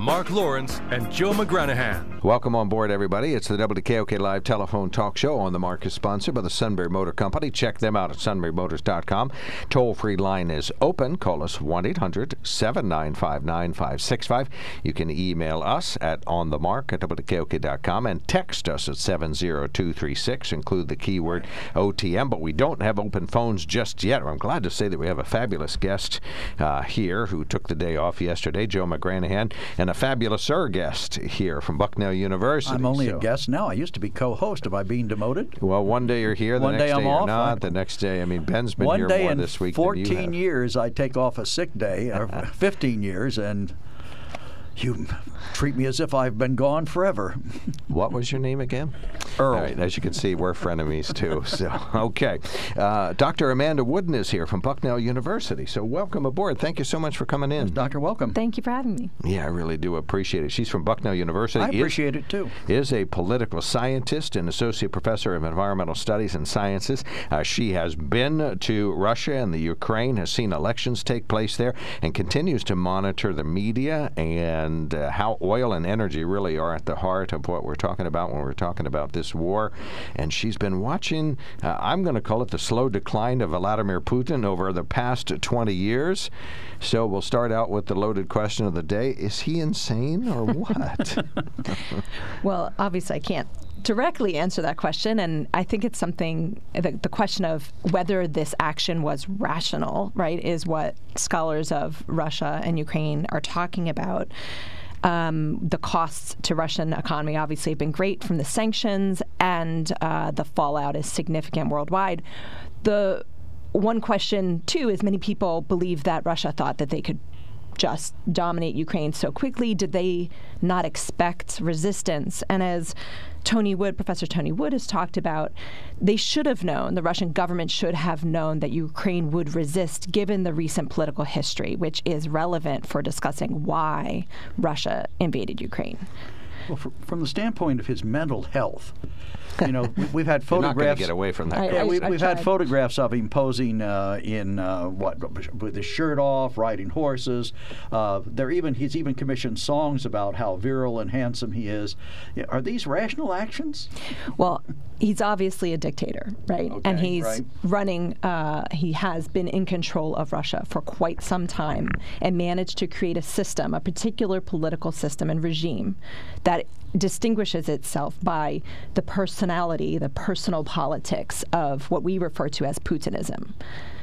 Mark Lawrence and Joe McGranahan. Welcome on board, everybody. It's the WKOK Live Telephone Talk Show on the mark is sponsored by the Sunbury Motor Company. Check them out at sunburymotors.com. Toll free line is open. Call us 1 800 795 9565. You can email us at onthemark at WKOK.com and text us at 70236. Include the keyword OTM. But we don't have open phones just yet. I'm glad to say that we have a fabulous guest uh, here who took the day off yesterday, Joe McGranahan. And and a fabulous sir guest here from Bucknell University. I'm only so. a guest now. I used to be co-host. Am I being demoted? Well, one day you're here, the one next day, I'm you're off. not. I, the next day, I mean, Ben's been one here day more in this week 14 than you have. years, I take off a sick day, or 15 years, and you treat me as if I've been gone forever. What was your name again? Earl. All right, as you can see, we're frenemies too. So, okay. Uh, Dr. Amanda Wooden is here from Bucknell University. So, welcome aboard. Thank you so much for coming in. Doctor, welcome. Thank you for having me. Yeah, I really do appreciate it. She's from Bucknell University. I is- appreciate it too. is a political scientist and associate professor of environmental studies and sciences. Uh, she has been to Russia and the Ukraine, has seen elections take place there, and continues to monitor the media and uh, how oil and energy really are at the heart of what we're talking about when we're talking about this war. And she's been watching, uh, I'm going to call it the slow decline of Vladimir Putin over the past 20 years. So we'll start out with the loaded question of the day Is he insane or what? Well, obviously, I can't directly answer that question, and I think it's something. The, the question of whether this action was rational, right, is what scholars of Russia and Ukraine are talking about. Um, the costs to Russian economy obviously have been great from the sanctions, and uh, the fallout is significant worldwide. The one question, too, is many people believe that Russia thought that they could just dominate Ukraine so quickly? Did they not expect resistance? And as Tony Wood, Professor Tony Wood, has talked about, they should have known, the Russian government should have known that Ukraine would resist given the recent political history, which is relevant for discussing why Russia invaded Ukraine. Well, fr- from the standpoint of his mental health, you know, we- we've had You're not photographs. get away from that. I- Yeah, I- we, we've had photographs of him posing uh, in uh, what with his shirt off, riding horses. Uh, they're even he's even commissioned songs about how virile and handsome he is. Are these rational actions? Well, he's obviously a dictator, right? and he's right. running, uh, he has been in control of Russia for quite some time and managed to create a system, a particular political system and regime that distinguishes itself by the personality, the personal politics of what we refer to as Putinism.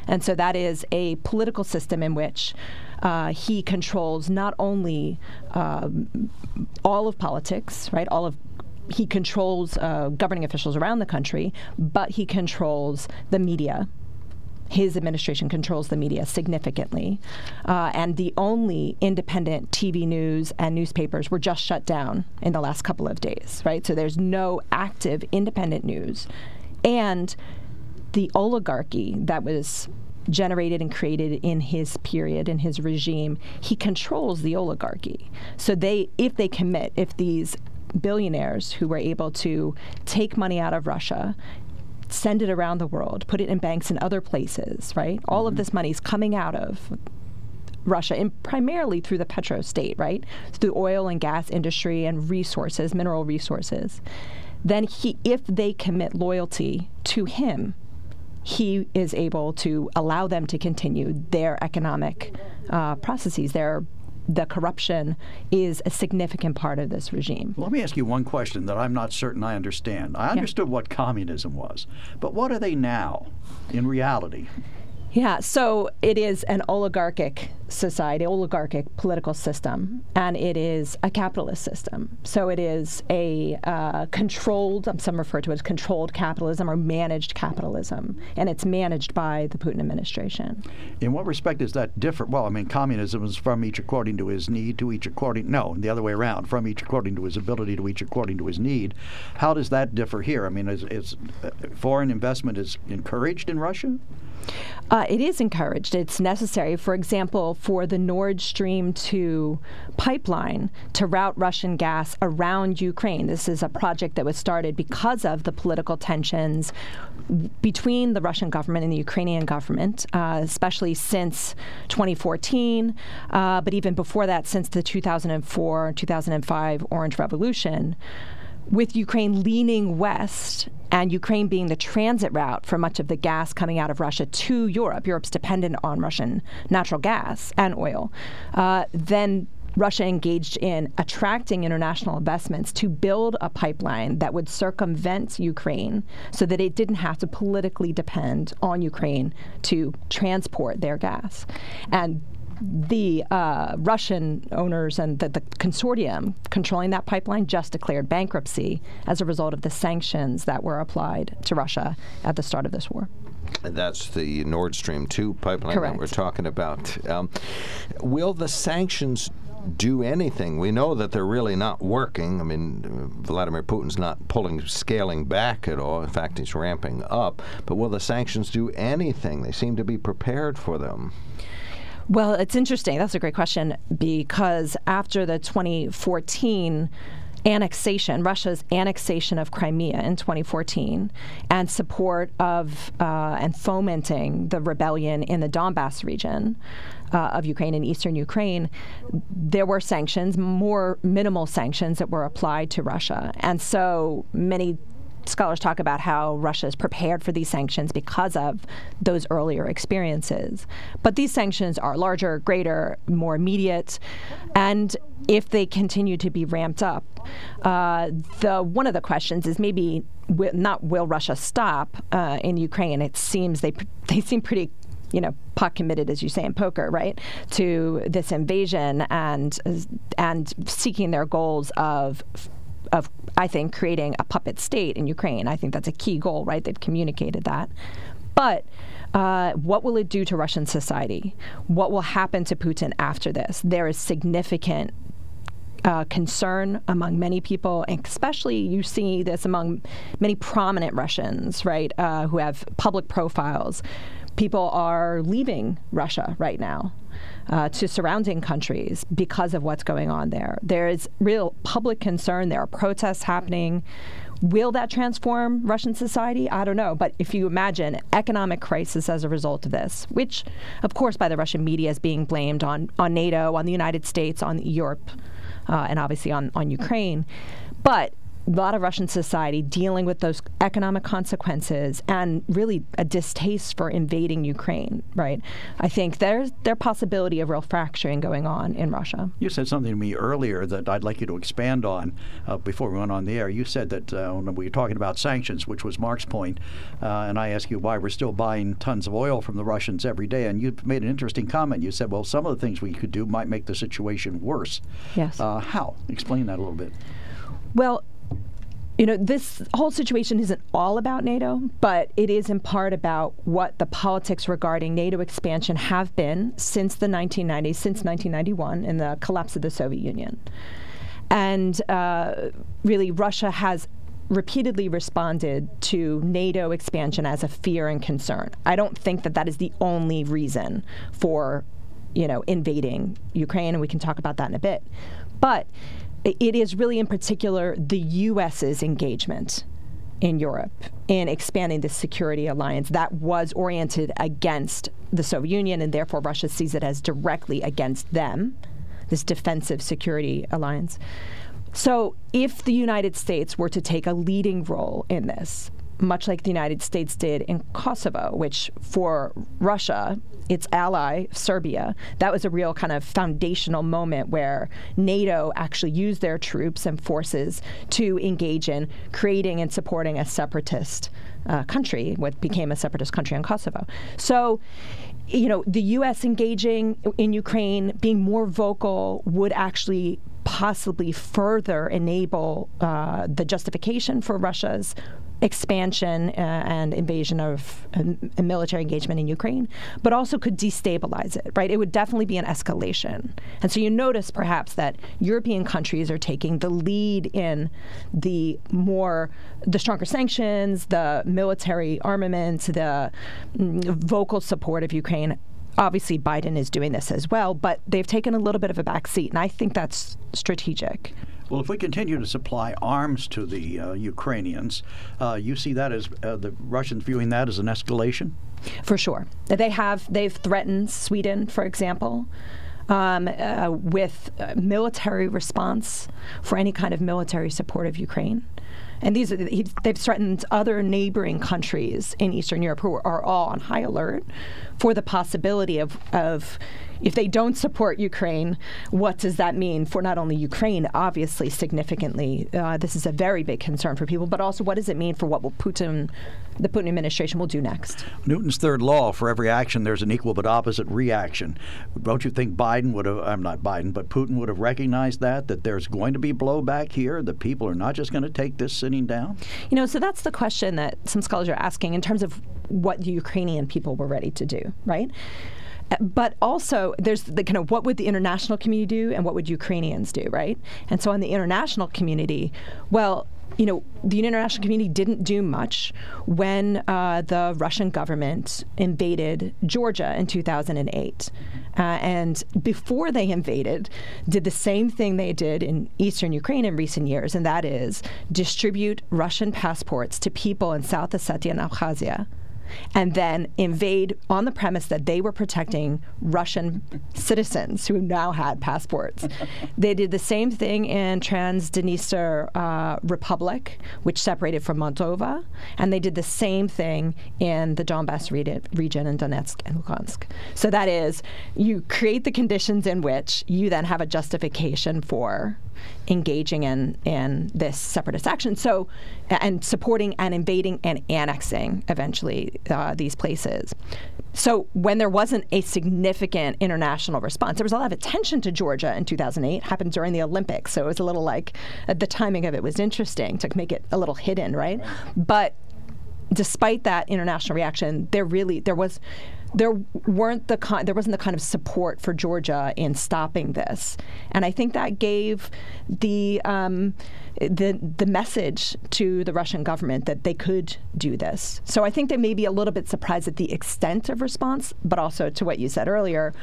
And so that is a political system in which uh, he controls not only um, all of politics, right, all of he controls uh, governing officials around the country, but he controls the media. His administration controls the media significantly. Uh, and the only independent TV news and newspapers were just shut down in the last couple of days, right? So there's no active independent news. And the oligarchy that was generated and created in his period in his regime he controls the oligarchy so they if they commit if these billionaires who were able to take money out of Russia send it around the world put it in banks in other places right all of this money is coming out of Russia, and primarily through the petro state, right? Through oil and gas industry and resources, mineral resources. Then he, if they commit loyalty to him, he is able to allow them to continue their economic uh, processes. Their the corruption is a significant part of this regime. Let me ask you one question that I'm not certain I understand. I understood what communism was, but what are they now in reality? Yeah, so it is an oligarchic society, oligarchic political system, and it is a capitalist system. So it is a uh, controlled, some refer to it as controlled capitalism or managed capitalism, and it's managed by the Putin administration. In what respect is that different? Well, I mean, communism is from each according to his need, to each according, no, the other way around, from each according to his ability, to each according to his need. How does that differ here? I mean, is, is uh, foreign investment is encouraged in Russia? Uh, it is encouraged. It's necessary, for example, for the Nord Stream 2 pipeline to route Russian gas around Ukraine. This is a project that was started because of the political tensions between the Russian government and the Ukrainian government, uh, especially since 2014, uh, but even before that, since the 2004 2005 Orange Revolution with Ukraine leaning west and Ukraine being the transit route for much of the gas coming out of Russia to Europe, Europe's dependent on Russian natural gas and oil, uh, then Russia engaged in attracting international investments to build a pipeline that would circumvent Ukraine so that it didn't have to politically depend on Ukraine to transport their gas. And the uh, Russian owners and the, the, consortium controlling that pipeline just declared bankruptcy as a result of the sanctions that were applied to Russia at the start of this war. That's the Nord Stream 2 pipeline Correct. that we're talking about. Um, will the sanctions do anything? We know that they're really not working. I mean, Vladimir Putin's not pulling, scaling back at all. In fact, he's ramping up. But will the sanctions do anything? They seem to be prepared for them. Well, it's interesting. That's a great question because after the 2014 annexation, Russia's annexation of Crimea in 2014, and support of uh, and fomenting the rebellion in the Donbass region uh, of Ukraine and eastern Ukraine, there were sanctions, more minimal sanctions that were applied to Russia. And so many scholars talk about how Russia is prepared for these sanctions because of those earlier experiences. But these sanctions are larger, greater, more immediate, and if they continue to be ramped up, uh, the one of the questions is maybe will, not will Russia stop uh, in Ukraine? It seems they they seem pretty you know, pot committed, as you say in poker, right, to this invasion and and seeking their goals of of I think creating a puppet state in Ukraine. I think that's a key goal, right? They've communicated that. But uh, what will it do to Russian society? What will happen to Putin after this? There is significant uh, concern among many people, and especially you see this among many prominent Russians, right, uh, who have public profiles. People are leaving Russia right now uh, to surrounding countries because of what's going on there. There is real public concern. There are protests happening. Will that transform Russian society? I don't know. But if you imagine economic crisis as a result of this, which, of course, by the Russian media is being blamed on, on NATO, on the United States, on Europe, uh, and obviously on, on Ukraine. But a lot of Russian society dealing with those economic consequences and really a distaste for invading Ukraine, right? I think there's there possibility of real fracturing going on in Russia. You said something to me earlier that I'd like you to expand on uh, before we went on the air. You said that uh, when we were talking about sanctions, which was Mark's point, uh, and I asked you why we're still buying tons of oil from the Russians every day, and you made an interesting comment. You said, well, some of the things we could do might make the situation worse. Yes. Uh, how? Explain that a little bit. Well, you know, this whole situation isn't all about NATO, but it is in part about what the politics regarding NATO expansion have been since the 1990s, since 1991, and the collapse of the Soviet Union. And uh, really, Russia has repeatedly responded to NATO expansion as a fear and concern. I don't think that that is the only reason for, you know, invading Ukraine, and we can talk about that in a bit. But it is really, in particular, the U.S.'s engagement in Europe in expanding this security alliance that was oriented against the Soviet Union, and therefore Russia sees it as directly against them, this defensive security alliance. So, if the United States were to take a leading role in this, much like the United States did in Kosovo, which for Russia, its ally, Serbia, that was a real kind of foundational moment where NATO actually used their troops and forces to engage in creating and supporting a separatist uh, country, what became a separatist country in Kosovo. So, you know, the U.S. engaging in Ukraine, being more vocal, would actually possibly further enable uh, the justification for Russia's expansion uh, and invasion of uh, military engagement in Ukraine, but also could destabilize it, right? It would definitely be an escalation. And so you notice perhaps that European countries are taking the lead in the more, the stronger sanctions, the military armaments, the mm, vocal support of Ukraine obviously Biden is doing this as well, but they've taken a little bit of a back seat, and I think that's strategic. Well, if we continue to supply arms to the uh, Ukrainians, uh, you see that as uh, the Russians viewing that as an escalation? For sure. They have, they've threatened Sweden, for example. Um, uh, with military response for any kind of military support of Ukraine. And these they've threatened other neighboring countries in Eastern Europe who are all on high alert for the possibility of, of if they don't support Ukraine, what does that mean for not only Ukraine, obviously significantly? Uh, this is a very big concern for people, but also what does it mean for what will Putin, the Putin administration, will do next? Newton's third law: for every action, there's an equal but opposite reaction. Don't you think Biden would have? I'm not Biden, but Putin would have recognized that that there's going to be blowback here. That people are not just going to take this sitting down. You know, so that's the question that some scholars are asking in terms of what the Ukrainian people were ready to do, right? But also there's the kind of what would the international community do and what would Ukrainians do, right? And so on the international community, well, you know, the international community didn't do much when uh, the Russian government invaded Georgia in 2008. Uh, and before they invaded, did the same thing they did in eastern Ukraine in recent years, and that is distribute Russian passports to people in South Ossetia and Abkhazia and then invade on the premise that they were protecting Russian citizens who now had passports. they did the same thing in Transnistria uh, Republic, which separated from Moldova, and they did the same thing in the Donbass region in Donetsk and Luhansk. So that is, you create the conditions in which you then have a justification for engaging in in this separatist action. So, and supporting and invading and annexing eventually uh, these places. So when there wasn't a significant international response, there was a lot of attention to Georgia in 2008. Happened during the Olympics, so it was a little like uh, the timing of it was interesting to make it a little hidden, right? right. But despite that international reaction, there really there was there weren't the kind, there wasn't the kind of support for Georgia in stopping this, and I think that gave the um, the the message to the Russian government that they could do this. So I think they may be a little bit surprised at the extent of response, but also to what you said earlier,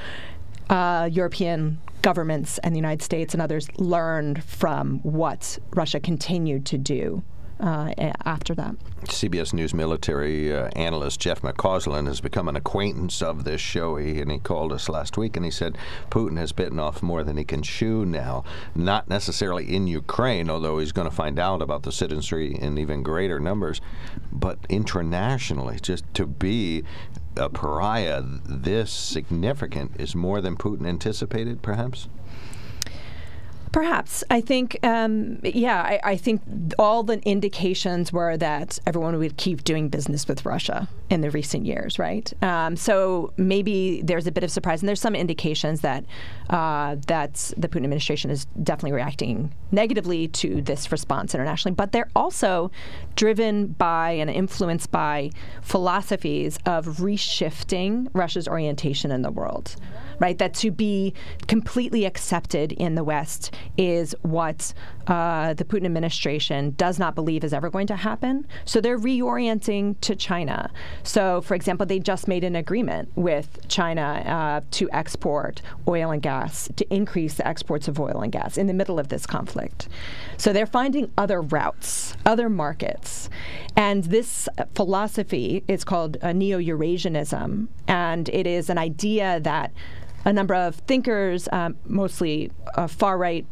uh, European governments and the United States and others learned from what Russia continued to do uh, after that. CBS News military uh, analyst Jeff McCausland has become an acquaintance of this show, he, and he called us last week and he said Putin has bitten off more than he can chew now. Not necessarily in Ukraine, although he's going to find out about the citizenry in even greater numbers, but internationally, just to be a pariah this significant is more than Putin anticipated, perhaps? Perhaps. I think, um, yeah, I, I, think all the indications were that everyone would keep doing business with Russia in the recent years, right? Um, so maybe there's a bit of surprise, and there's some indications that uh, that the Putin administration is definitely reacting negatively to this response internationally. But they're also driven by and influenced by philosophies of reshifting Russia's orientation in the world right? That to be completely accepted in the West is what uh, the Putin administration does not believe is ever going to happen. So they're reorienting to China. So, for example, they just made an agreement with China uh, to export oil and gas, to increase the exports of oil and gas in the middle of this conflict. So they're finding other routes, other markets. And this philosophy is called Neo Eurasianism, and it is an idea that a number of thinkers, um, mostly uh, far right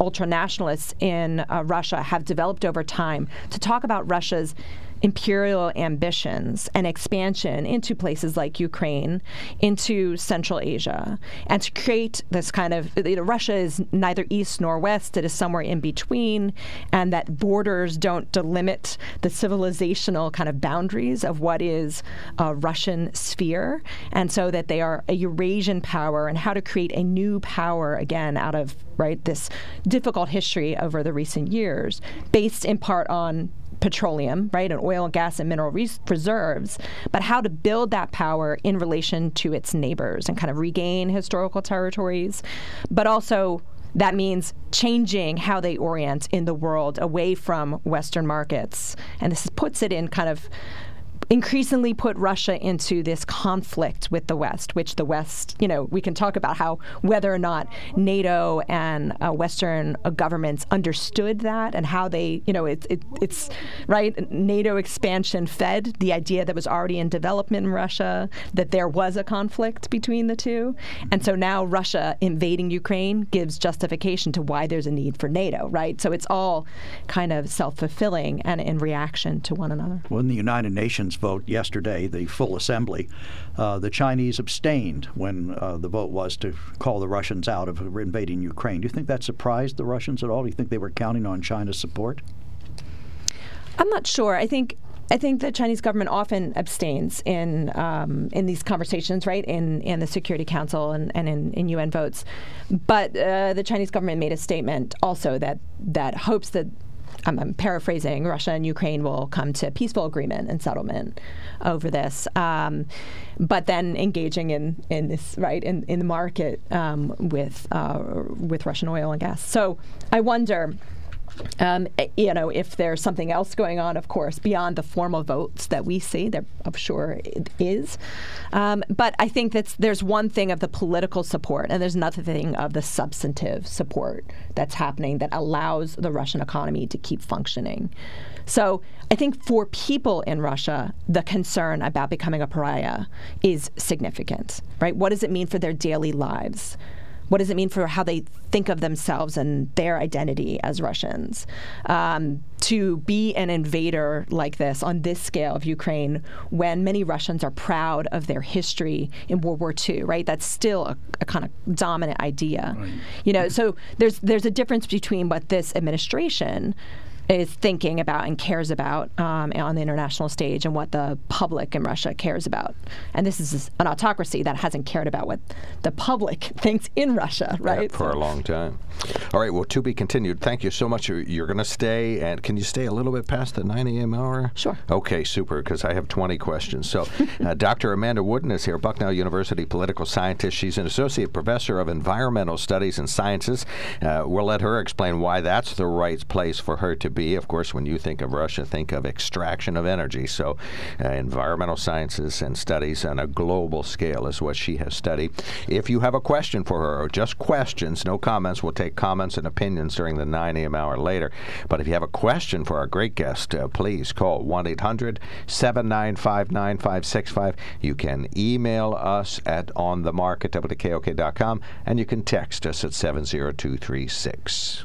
ultra nationalists in uh, Russia, have developed over time to talk about Russia's imperial ambitions and expansion into places like Ukraine, into Central Asia, and to create this kind of you know, Russia is neither east nor west; it is somewhere in between, and that borders don't delimit the civilizational kind of boundaries of what is a Russian sphere, and so that they are a Eurasian power, and how to create a new power again out of right this difficult history over the recent years, based in part on petroleum, right, and oil gas and mineral res- reserves, but how to build that power in relation to its neighbors and kind of regain historical territories, but also that means changing how they orient in the world away from Western markets. And this puts it in kind of increasingly put Russia into this conflict with the West, which the West, you know, we can talk about how whether or not NATO and uh, Western uh, governments understood that and how they, you know, it, it, it's right. NATO expansion fed the idea that was already in development in Russia that there was a conflict between the two, and so now Russia invading Ukraine gives justification to why there's a need for NATO, right? So it's all kind of self fulfilling and in reaction to one another. When the United Nations vote yesterday, the full assembly, uh, the Chinese abstained when uh, the vote was to call the Russians out of invading Ukraine. Do you think that surprised the Russians at all? Do you think they were counting on China's support? I'm not sure. I think I think the Chinese government often abstains in um, in these conversations, right? In in the Security Council and, and in, in UN votes. But uh, the Chinese government made a statement also that that hopes that I'm, I'm, paraphrasing, Russia and Ukraine will come to a peaceful agreement and settlement over this. Um, but then engaging in, in this right in, in the market um, with uh, with Russian oil and gas. So I wonder um, eh, you know, if there's something else going on, of course, beyond the formal votes that we see, there, I'm sure it is. Um, but I think that there's one thing of the political support, and there's another thing of the substantive support that's happening that allows the Russian economy to keep functioning. So I think for people in Russia, the concern about becoming a pariah is significant, right? What does it mean for their daily lives? What does it mean for how they think of themselves and their identity as Russians? Um, to be an invader like this on this scale of Ukraine when many Russians are proud of their history in World War II, right? That's still a, a kind of dominant idea. Right. You know, so there's there's a difference between what this administration is thinking about and cares about um, on the international stage and what the public in Russia cares about. And this is an autocracy that hasn't cared about what the public thinks in Russia, right? Yeah, for so. a long time. All right, well, to be continued. Thank you so much. You're, going to stay, and can you stay a little bit past the 9 a.m. hour? Sure. Okay, super, because I have 20 questions. So, uh, Dr. Amanda Wooden is here, Bucknell University political scientist. She's an associate professor of environmental studies and sciences. Uh, we'll let her explain why that's the right place for her to be. Of course, when you think of Russia, think of extraction of energy. So, uh, environmental sciences and studies on a global scale is what she has studied. If you have a question for her, or just questions, no comments, we'll take comments and opinions during the 9 a.m. hour later. But if you have a question for our great guest, uh, please call 1 800 795 9565. You can email us at onthemark at wkok.com and you can text us at 70236.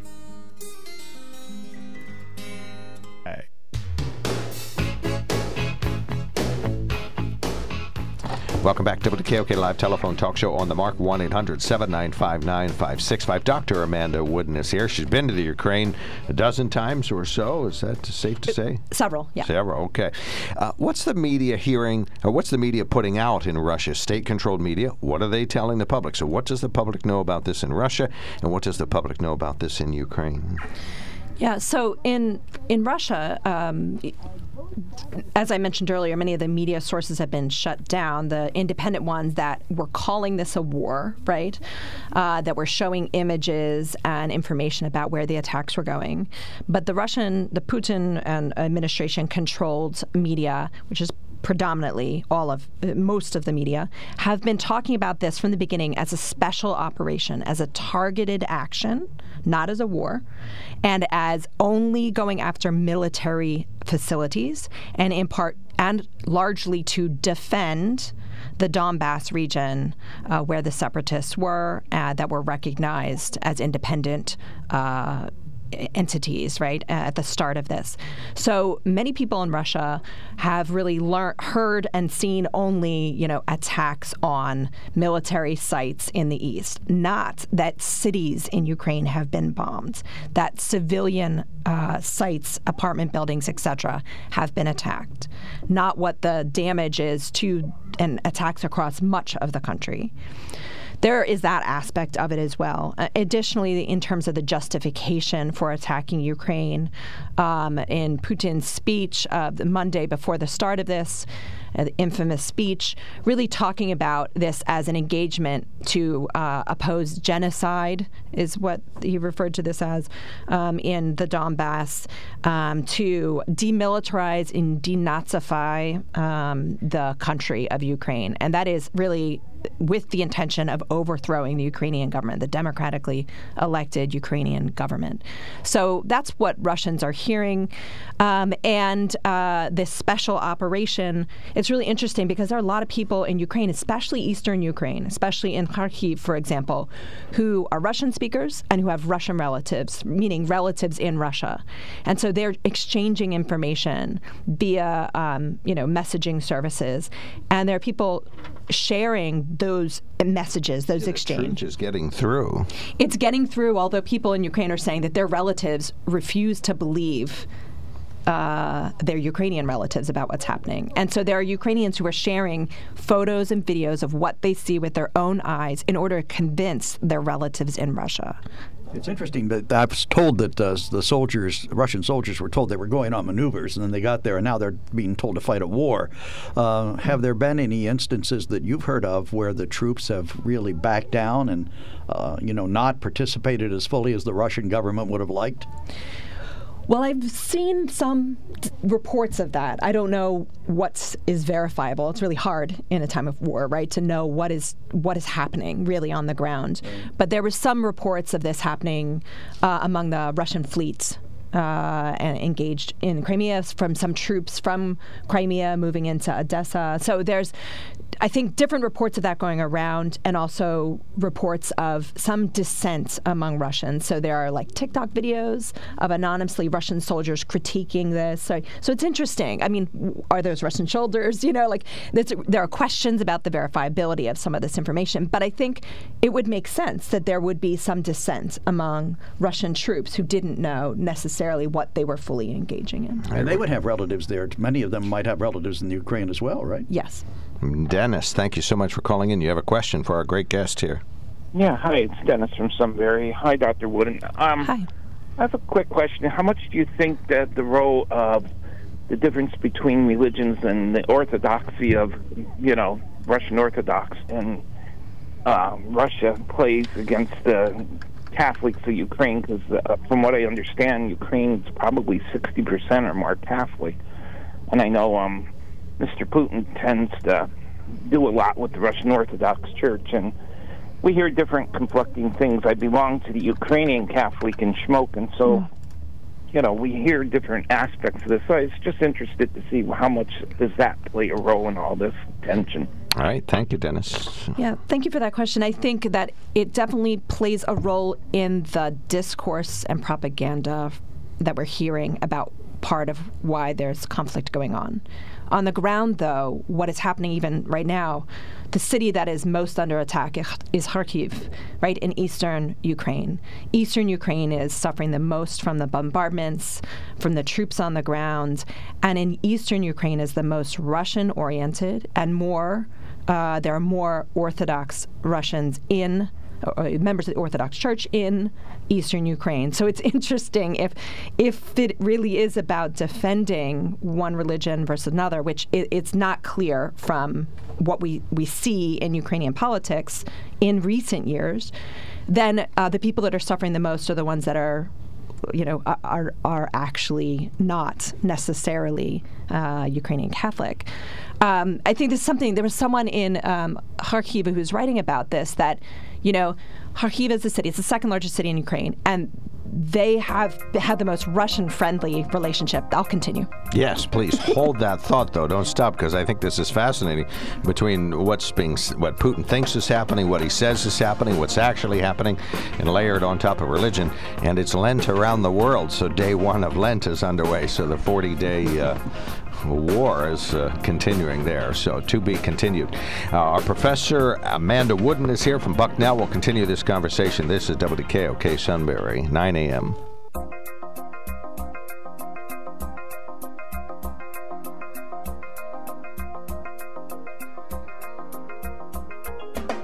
Welcome back to the KOK Live Telephone Talk Show on the Mark. 1 800 795 9565. Dr. Amanda Wooden is here. She's been to the Ukraine a dozen times or so. Is that safe to say? Several, yeah. Several, okay. Uh, what's the media hearing, or what's the media putting out in Russia? State controlled media. What are they telling the public? So, what does the public know about this in Russia, and what does the public know about this in Ukraine? Yeah, so in in Russia, um, as I mentioned earlier, many of the media sources have been shut down. The independent ones that were calling this a war, right? Uh, that were showing images and information about where the attacks were going. But the Russian, the Putin and administration controlled media, which is predominantly all of most of the media have been talking about this from the beginning as a special operation as a targeted action not as a war and as only going after military facilities and in part and largely to defend the Donbass region uh, where the separatists were uh, that were recognized as independent uh, entities, right, at the start of this. So many people in Russia have really learned, heard and seen only, you know, attacks on military sites in the east, not that cities in Ukraine have been bombed, that civilian uh, sites, apartment buildings, etc., have been attacked, not what the damage is to and attacks across much of the country there is that aspect of it as well. Uh, additionally, in terms of the justification for attacking Ukraine, um, in Putin's speech uh, the Monday before the start of this, uh, the infamous speech, really talking about this as an engagement to uh, oppose genocide, is what he referred to this as um, in the Donbass, um, to demilitarize and denazify um, the country of Ukraine. And that is really with the intention of overthrowing the Ukrainian government, the democratically elected Ukrainian government. So that's what Russians are hearing. Um, and uh, this special operation, it's really interesting because there are a lot of people in Ukraine, especially eastern Ukraine, especially in Kharkiv, for example, who are Russian speakers and who have Russian relatives, meaning relatives in Russia. And so they're exchanging information via, um, you know, messaging services. And there are people sharing those messages, those yeah, exchanges. is getting through. It's getting through, although people in Ukraine are saying that their relatives refuse to believe uh, their Ukrainian relatives about what's happening. And so there are Ukrainians who are sharing photos and videos of what they see with their own eyes in order to convince their relatives in Russia. It's interesting that I was told that uh, the soldiers, Russian soldiers, were told they were going on maneuvers, and then they got there, and now they're being told to fight a war. Uh, have there been any instances that you've heard of where the troops have really backed down and, uh, you know, not participated as fully as the Russian government would have liked? Well, I've seen some reports of that. I don't know what is verifiable. It's really hard in a time of war, right, to know what is what is happening really on the ground. Right. But there were some reports of this happening uh, among the Russian fleets uh, and engaged in Crimea from some troops from Crimea moving into Odessa. So there's I think different reports of that going around, and also reports of some dissent among Russians. So there are like TikTok videos of anonymously Russian soldiers critiquing this. So, so it's interesting. I mean, are those Russian soldiers? You know, like there are questions about the verifiability of some of this information. But I think it would make sense that there would be some dissent among Russian troops who didn't know necessarily what they were fully engaging in. And they would have relatives there. Many of them might have relatives in the Ukraine as well, right? Yes. Dennis, thank you so much for calling in. You have a question for our great guest here. Yeah, hi, it's Dennis from Sunbury. Hi, Dr. Wooden. Um, hi. I have a quick question. How much do you think that the role of the difference between religions and the orthodoxy of, you know, Russian Orthodox and uh, Russia plays against the Catholics of Ukraine? Because uh, from what I understand, Ukraine is probably 60% or more Catholic. And I know um, Mr. Putin tends to do a lot with the Russian Orthodox Church, and we hear different conflicting things. I belong to the Ukrainian Catholic in Shamokin, and so, mm. you know, we hear different aspects of this. So I was just interested to see how much does that play a role in all this tension. All right. Thank you, Dennis. Yeah, thank you for that question. I think that it definitely plays a role in the discourse and propaganda that we're hearing about part of why there's conflict going on. On the ground, though, what is happening even right now, the city that is most under attack is Kharkiv, right, in eastern Ukraine. Eastern Ukraine is suffering the most from the bombardments, from the troops on the ground, and in eastern Ukraine is the most Russian oriented and more. Uh, there are more Orthodox Russians in uh, members of the Orthodox Church in eastern Ukraine. So it's interesting if if it really is about defending one religion versus another, which it, it's not clear from what we, we see in Ukrainian politics in recent years, then uh, the people that are suffering the most are the ones that are you know, are are actually not necessarily uh, Ukrainian Catholic. Um, I think there's something. There was someone in um, Kharkiv who was writing about this that you know, Kharkiv is the city. It's the second largest city in Ukraine, and they have had the most Russian-friendly relationship. I'll continue. Yes, please hold that thought, though. Don't stop, because I think this is fascinating. Between what's being, what Putin thinks is happening, what he says is happening, what's actually happening, and layered on top of religion, and it's Lent around the world. So day one of Lent is underway. So the 40-day uh, war is uh, continuing there. So to be continued. Uh, our professor Amanda Wooden is here from Bucknell. We'll continue this conversation. This is WKOK Sunbury, 9 a.m.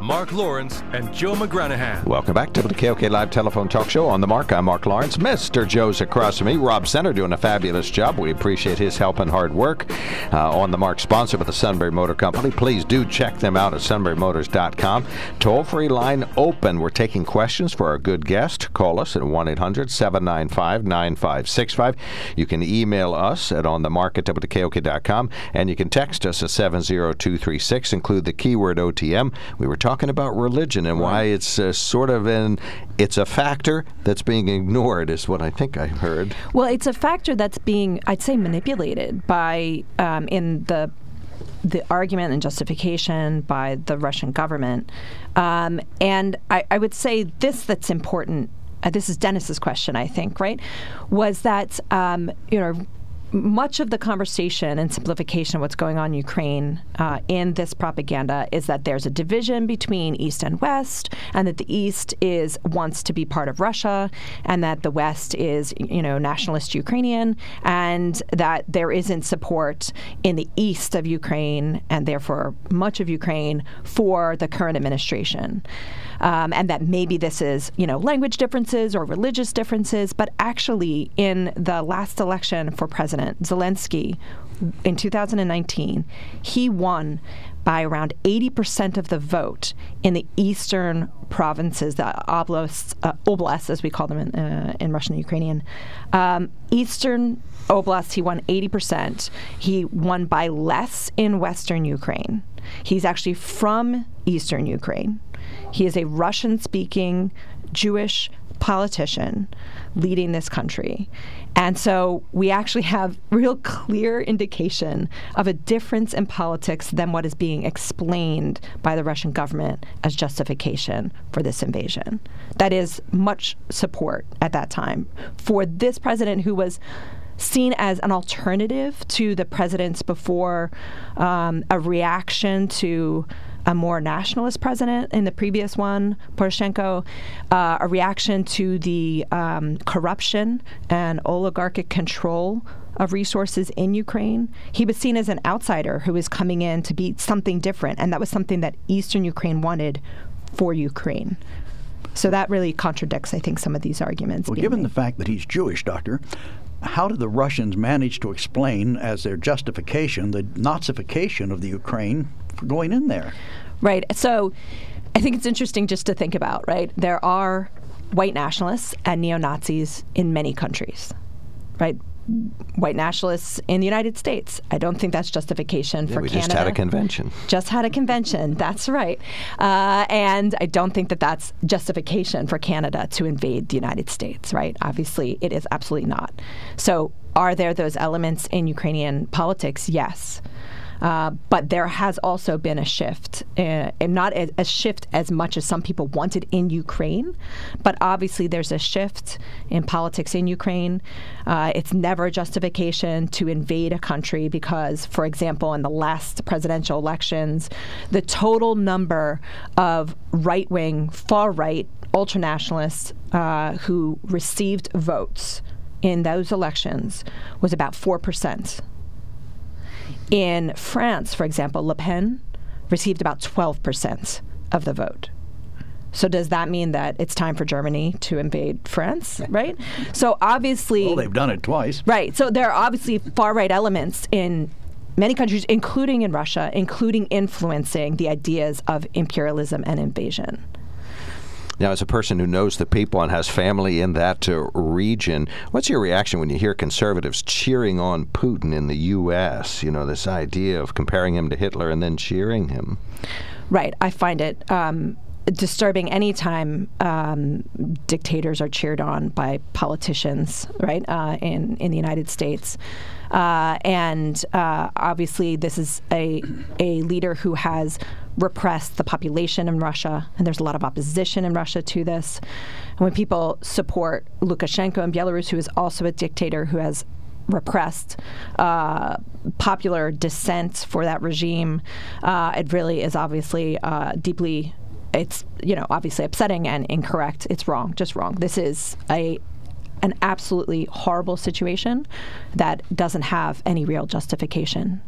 Mark Lawrence, and Joe McGranahan. Welcome back to the KOK Live Telephone Talk Show on the Mark. I'm Mark Lawrence. Mr. Joe's across from me. Rob Center doing a fabulous job. We appreciate his help and hard work. Uh, on the Mark, sponsored by the Sunbury Motor Company. Please do check them out at sunburymotors.com. Toll free line open. We're taking questions for our good guest. Call us at 1 800 795 9565. You can email us at WKOK.com and you can text us at 70236. Include the keyword OTM. We were talking talking about religion and why it's uh, sort of an it's a factor that's being ignored is what I think I heard. Well, it's a factor that's being I'd say manipulated by um, in the the argument and justification by the Russian government. Um, and I, I, would say this that's important. Uh, this is Dennis's question, I think, right? Was that um, you know much of the conversation and simplification of what's going on in Ukraine uh, in this propaganda is that there's a division between East and West, and that the East is wants to be part of Russia, and that the West is, you know, nationalist Ukrainian, and that there isn't support in the East of Ukraine and therefore much of Ukraine for the current administration um, and that maybe this is, you know, language differences or religious differences. But actually, in the last election for President Zelensky in 2019, he won by around 80% of the vote in the eastern provinces, the oblasts, uh, oblasts as we call them in, uh, in Russian and Ukrainian. Um, eastern oblasts, he won 80%. He won by less in western Ukraine. He's actually from eastern Ukraine. He is a Russian speaking Jewish politician leading this country. And so we actually have real clear indication of a difference in politics than what is being explained by the Russian government as justification for this invasion. That is much support at that time for this president who was seen as an alternative to the presidents before, um, a reaction to a more nationalist president in the previous one, Poroshenko, uh, a reaction to the um, corruption and oligarchic control of resources in Ukraine. He was seen as an outsider who was coming in to be something different, and that was something that Eastern Ukraine wanted for Ukraine. So that really contradicts, I think, some of these arguments. Well, given made. the fact that he's Jewish, Doctor, how did the Russians manage to explain as their justification the Nazification of the Ukraine going in there? Right. So I think it's interesting just to think about, right? There are white nationalists and neo Nazis in many countries, right? white nationalists in the United States. I don't think that's justification Yeah, for we Canada. just had a convention. Just had a convention. That's right. Uh, and I don't think that that's justification for Canada to invade the United States, right? Obviously, it is absolutely not. So, are there those elements in Ukrainian politics? Yes. Uh, but there has also been a shift, uh, and not a, a, shift as much as some people wanted in Ukraine, but obviously there's a shift in politics in Ukraine. Uh, it's never a justification to invade a country because, for example, in the last presidential elections, the total number of right wing, far right, ultranationalists uh, who received votes in those elections was about 4%. In France, for example, Le Pen received about 12% of the vote. So does that mean that it's time for Germany to invade France, right? So obviously Well, they've done it twice. Right. So there are obviously far right elements in many countries including in Russia, including influencing the ideas of imperialism and invasion. Now, as a person who knows the people and has family in that uh, region, what's your reaction when you hear conservatives cheering on Putin in the U.S.? You know, this idea of comparing him to Hitler and then cheering him. Right. I find it um, disturbing anytime um, dictators are cheered on by politicians, right, uh, in, in the United States. Uh, and uh, obviously, this is a, a leader who has repressed the population in Russia, and there's a lot of opposition in Russia to this. And when people support Lukashenko in Belarus, who is also a dictator who has repressed uh, popular dissent for that regime, uh, it really is obviously uh, deeply. It's you know obviously upsetting and incorrect. It's wrong, just wrong. This is a an absolutely horrible situation that doesn't have any real justification.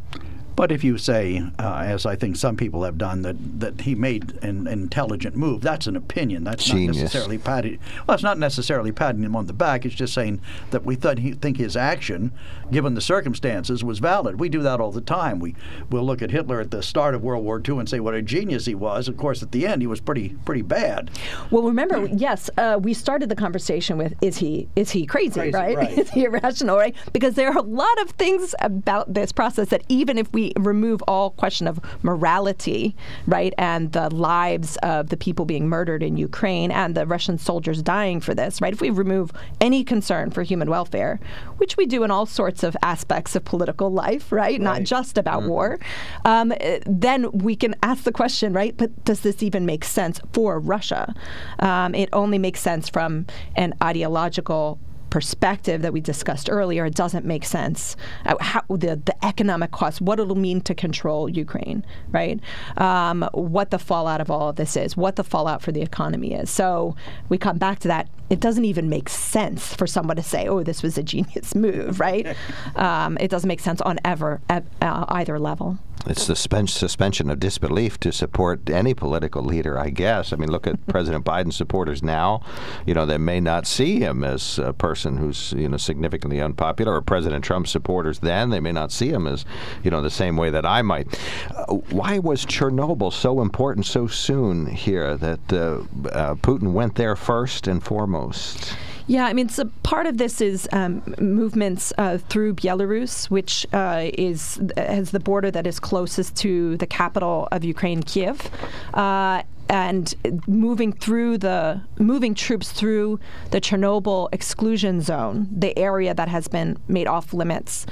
But if you say, uh, as I think some people have done, that, that he made an, an intelligent move, that's an opinion. That's Genius. not necessarily patting. Well, it's not necessarily patting him on the back. It's just saying that we thought he, think his action, given the circumstances, was valid. We do that all the time. We we'll look at Hitler at the start of World War II and say what a genius he was. Of course, at the end, he was pretty pretty bad. Well, remember, yes, uh, we started the conversation with is he is he crazy, Crazy, right? right. is he irrational, right? Because there are a lot of things about this process that even if we remove all question of morality, right, and the lives of the people being murdered in Ukraine and the Russian soldiers dying for this, right? If we remove any concern for human welfare, which we do in all sorts of aspects of political life, right, not just about war, um, then we can ask the question, right? But does this even make sense for Russia? Um, it only makes sense from an ideological perspective that we discussed earlier, it doesn't make sense. Uh, how, the the economic cost, what it'll mean to control Ukraine, right? Um, what the fallout of all of this is, what the fallout for the economy is. So we come back to that. It doesn't even make sense for someone to say, "Oh, this was a genius move," right? um, it doesn't make sense on ever at uh, either level. It's the spen- suspension of disbelief to support any political leader, I guess. I mean, look at President Biden's supporters now. You know, they may not see him as a person who's, you know, significantly unpopular, or President Trump's supporters then, they may not see him as, you know, the same way that I might. Uh, why was Chernobyl so important so soon here that uh, uh, Putin went there first and foremost? Yeah, I mean, so part of this is um, movements uh, through Belarus, which uh, is has the border that is closest to the capital of Ukraine, Kiev. Uh, and moving through the moving troops through the Chernobyl exclusion zone, the area that has been made off limits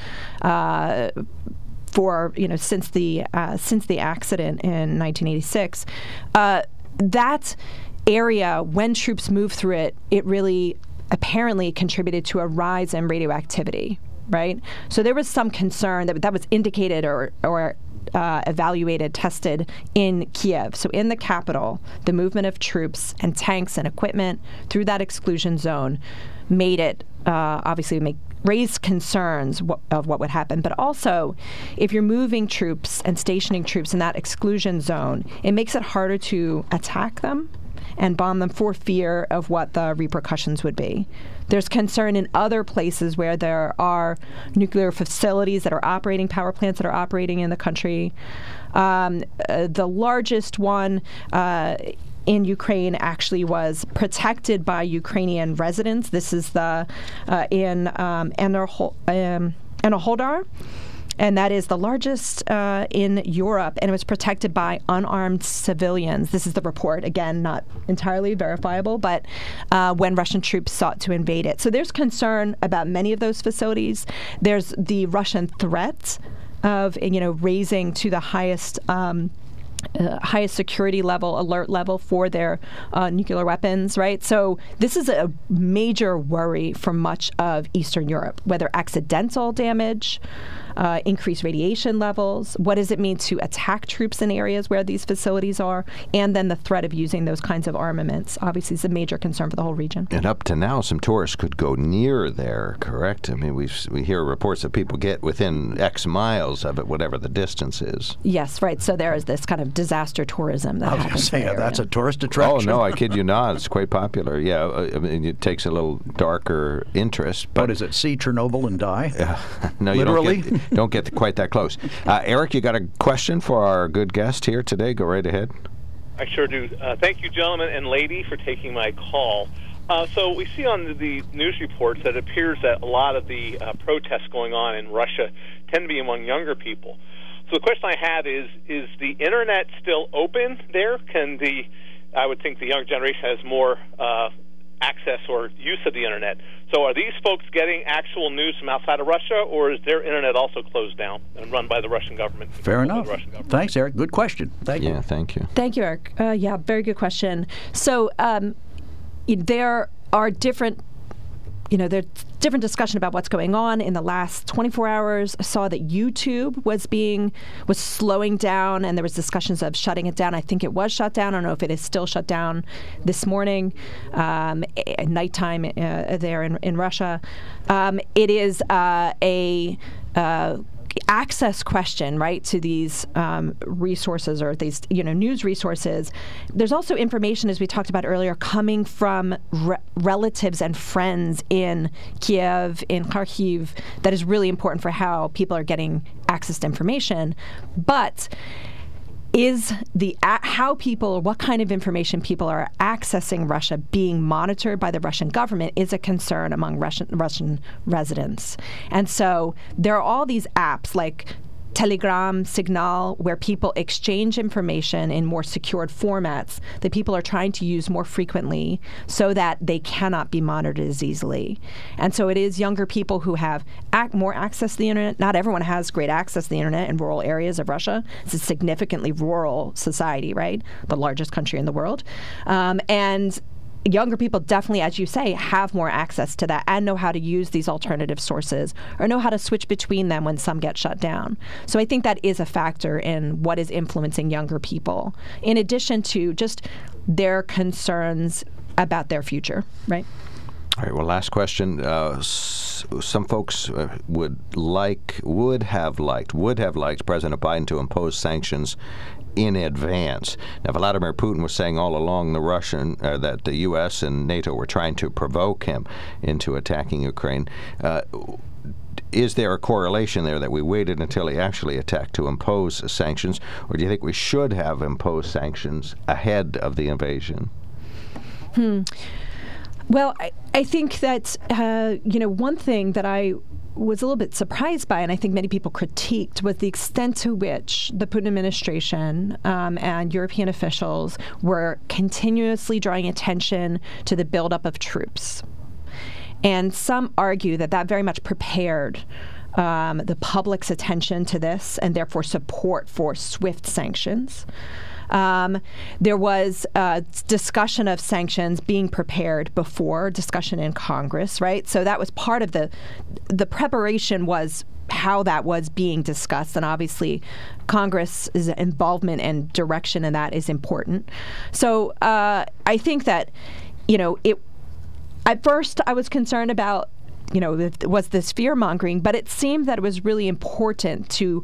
uh, for you know since the uh, since the accident in 1986. Uh, that area, when troops move through it, it really apparently contributed to a rise in radioactivity. Right, so there was some concern that that was indicated or or uh, evaluated, tested in Kiev. So, in the capital, the movement of troops and tanks and equipment through that exclusion zone made it uh, obviously make raised concerns wh- of what would happen. But also, if you're moving troops and stationing troops in that exclusion zone, it makes it harder to attack them and bomb them for fear of what the repercussions would be. There's concern in other places where there are nuclear facilities that are operating, power plants that are operating in the country. Um, uh, the largest one uh, in Ukraine actually was protected by Ukrainian residents. This is the uh, in um, Enerhol, um, and that is the largest uh, in Europe, and it was protected by unarmed civilians. This is the report, again, not entirely verifiable, but uh, when Russian troops sought to invade it. So there's concern about many of those facilities. There's the Russian threat of, you know, raising to the highest. Um, uh, highest security level, alert level for their uh, nuclear weapons, right? So this is a major worry for much of Eastern Europe, whether accidental damage, uh, increased radiation levels? What does it mean to attack troops in areas where these facilities are? And then the threat of using those kinds of armaments obviously is a major concern for the whole region. And up to now, some tourists could go near there, correct? I mean, we we hear reports that people get within X miles of it, whatever the distance is. Yes, right. So there is this kind of disaster tourism that I was happens. say, that's a tourist attraction. Oh no, I kid you not. It's quite popular. Yeah, uh, I mean, it takes a little darker interest. But What is it? See Chernobyl and die? Yeah. No, you Literally? don't get, don't get quite that close. Uh, Eric, you got a question for our good guest here today? Go right ahead. I sure do. Uh, thank you, gentlemen and lady, for taking my call. Uh, so we see on the, the news reports that it appears that a lot of the uh, protests going on in Russia tend to be among younger people. So the question I have is: Is the internet still open there? Can the I would think the young generation has more uh, access or use of the internet. So are these folks getting actual news from outside of Russia, or is their internet also closed down and run by the Russian government? Fair enough. Government? Thanks, Eric. Good question. Thank Yeah, you. thank you. Thank you, Eric. Uh, yeah, very good question. So um, there are different. You know, there's different discussion about what's going on in the last 24 hours. I saw that YouTube was being was slowing down, and there was discussions of shutting it down. I think it was shut down. I don't know if it is still shut down this morning, um, at nighttime uh, there in, in Russia. Um, it is uh, a uh, access question, right, to these um, resources or these, you know, news resources. There's also information, as we talked about earlier, coming from re- relatives and friends in Kiev, in Kharkiv, that is really important for how people are getting access to information. But is the how people what kind of information people are accessing Russia being monitored by the Russian government is a concern among Russian Russian residents. And so there are all these apps like Telegram, Signal, where people exchange information in more secured formats that people are trying to use more frequently so that they cannot be monitored as easily. And so it is younger people who have ac- more access to the internet. Not everyone has great access to the internet in rural areas of Russia. It's a significantly rural society, right? The largest country in the world. Um, and younger people definitely, as you say, have more access to that and know how to use these alternative sources or know how to switch between them when some get shut down. So I think that is a factor in what is influencing younger people, in addition to just their concerns about their future, right? All right. Well, last question. Uh, s- some folks uh, would like, would have liked, would have liked President Biden to impose sanctions in advance. Now, Vladimir Putin was saying all along the Russian uh, that the U.S. and NATO were trying to provoke him into attacking Ukraine. Uh, is there a correlation there that we waited until he actually attacked to impose sanctions, or do you think we should have imposed sanctions ahead of the invasion? Well, I, I think that, uh, you know, one thing that I was a little bit surprised by, and I think many people critiqued, was the extent to which the Putin administration um, and European officials were continuously drawing attention to the buildup of troops. And some argue that that very much prepared um, the public's attention to this and therefore support for swift sanctions. Um, there was uh, discussion of sanctions being prepared before discussion in Congress, right? So that was part of the the preparation was how that was being discussed, and obviously, Congress's involvement and direction in that is important. So uh, I think that you know it. At first, I was concerned about you know, was this fear mongering, but it seemed that it was really important to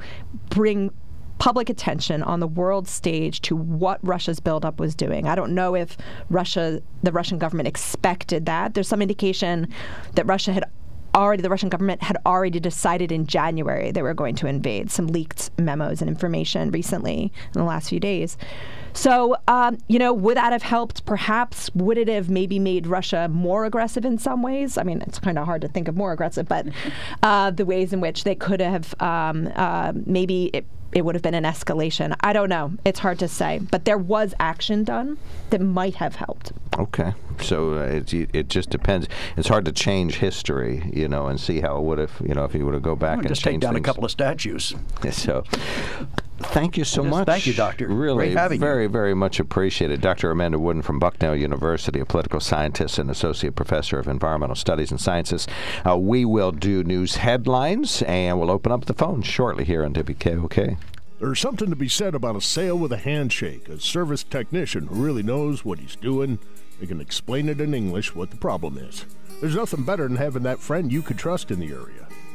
bring public attention on the world stage to what Russia's buildup was doing. I don't know if Russia, the Russian government expected that. There's some indication that Russia had already the Russian government had already decided in January they were going to invade. Some leaked memos and information recently in the last few days. So, um, you know, would that have helped? Perhaps. Would it have maybe made Russia more aggressive in some ways? I mean, it's kind of hard to think of more aggressive, but uh, the ways in which they could have um, uh, maybe it, it would have been an escalation. I don't know. It's hard to say. But there was action done that might have helped. Okay. So uh, it, it just depends. It's hard to change history, you know, and see how it would have, you know, if you would have go back and just take down things. a couple of statues. So, thank you so Yes, much. thank you, Doctor. Really, Great having you. very, very much appreciated. Dr. Amanda Wooden from Bucknell University, a political scientist and associate professor of environmental studies and sciences. Uh, we will do news headlines, and we'll open up the phone shortly here on WKOK. There's something to be said about a sale with a handshake, a service technician who really knows what he's doing. They can explain it in English what the problem is. There's nothing better than having that friend you could trust in the area.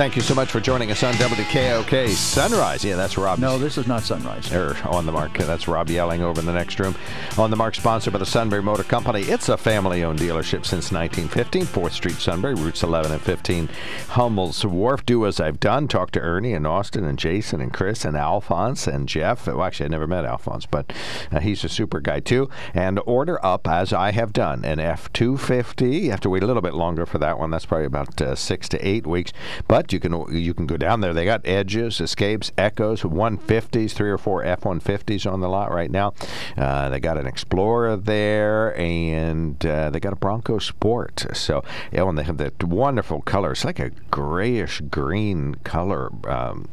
Thank you so much for joining us on WKOK Sunrise. Yeah, that's Rob. No, this is not sunrise. Or on the mark. That's Rob yelling over in the next room. On the mark, sponsored by the Sunbury Motor Company. It's a family-owned dealership since 1915. 4th Street, Sunbury, routes 11 and 15. Hummel's Wharf. Do as I've done. Talk to Ernie and Austin and Jason and Chris and Alphonse and Jeff. Well, actually, I never met Alphonse, but uh, he's a super guy too. And order up as I have done an F250. You have to wait a little bit longer for that one. That's probably about uh, six to eight weeks. But you can you can go down there. They got Edges, Escapes, Echoes, 150s, three or four F150s on the lot right now. Uh, they got an Explorer there, and uh, they got a Bronco Sport. So yeah, and they have that wonderful color. It's like a grayish green color um,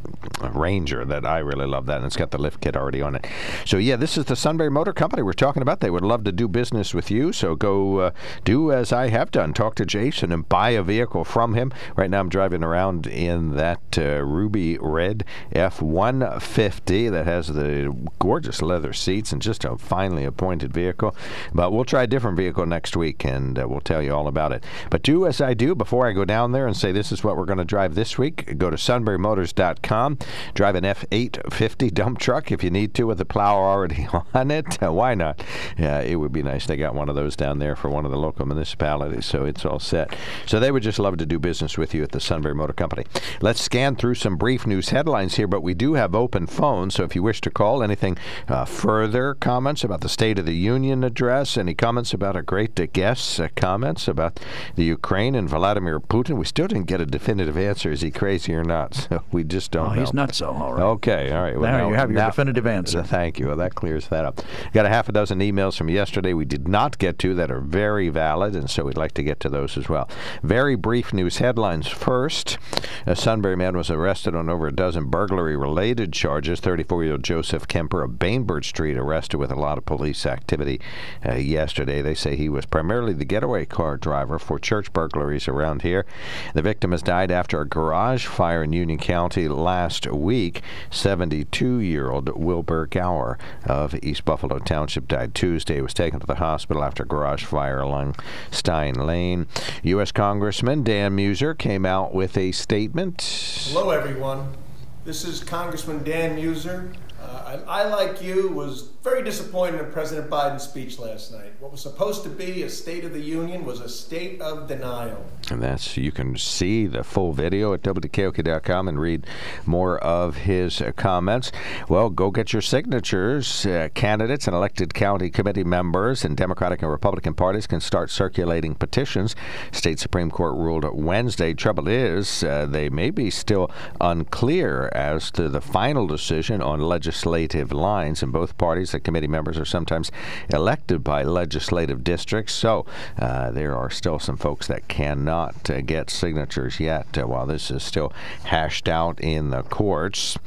Ranger that I really love that, and it's got the lift kit already on it. So yeah, this is the Sunbury Motor Company we're talking about. They would love to do business with you. So go uh, do as I have done. Talk to Jason and buy a vehicle from him. Right now, I'm driving around in that uh, ruby red F150 that has the gorgeous leather seats and just a finely appointed vehicle. But we'll try a different vehicle next week, and uh, we'll tell you all about it. But do as I do before I go down there and say this is what we're going to drive this week. Go to sunburymotors.com. Drive an F850 dump truck if you need to with the plow already on it. Uh, why not? Yeah, it would be nice. They got one of those down there for one of the local municipalities, so it's all set. So they would just love to do business with you at the Sunbury Motor Company. Let's scan through some brief news headlines here, but we do have open phones, so if you wish to call, anything uh, further comments about the State of the Union address, any comments about our great uh, guests, uh, comments about the Ukraine and Vladimir Putin, we still didn't get a definitive answer. Is he crazy or not? So we just don't Oh, know. he's not so. All right. Okay, all right. Well, There now- you have your now- definitive answer. Thank you. Well, that clears that up. Got a half a dozen emails from yesterday we did not get to that are very valid, and so we'd like to get to those as well. Very brief news headlines first. A Sunbury man was arrested on over a dozen burglary-related charges. 34-year-old Joseph Kemper of Bainbridge Street arrested with a lot of police activity uh, yesterday. They say he was primarily the getaway car driver for church burglaries around here. The victim has died after a garage fire in Union County last week. 72-year-old Wilbur Gower of East Buffalo Township died Tuesday. He was taken to the hospital after a garage fire along Stein Lane. U.S. Congressman Dan Meuser came out with a statement. Hello, everyone. This is Congressman Dan Meuser. Uh, I, I, like you, was very disappointed in President Biden's speech last night. What was supposed to be a State of the Union was a state of denial. And that's you can see the full video at WKOK.com and read more of his uh, comments. Well, go get your signatures. Uh, candidates and elected county committee members and Democratic and Republican parties can start circulating petitions. State Supreme Court ruled Wednesday. Trouble is, uh, they may be still unclear as to the final decision on legislative lines in both parties the committee members are sometimes elected by legislative districts. So uh, there are still some folks that cannot uh, get signatures yet uh, while this is still hashed out in the courts.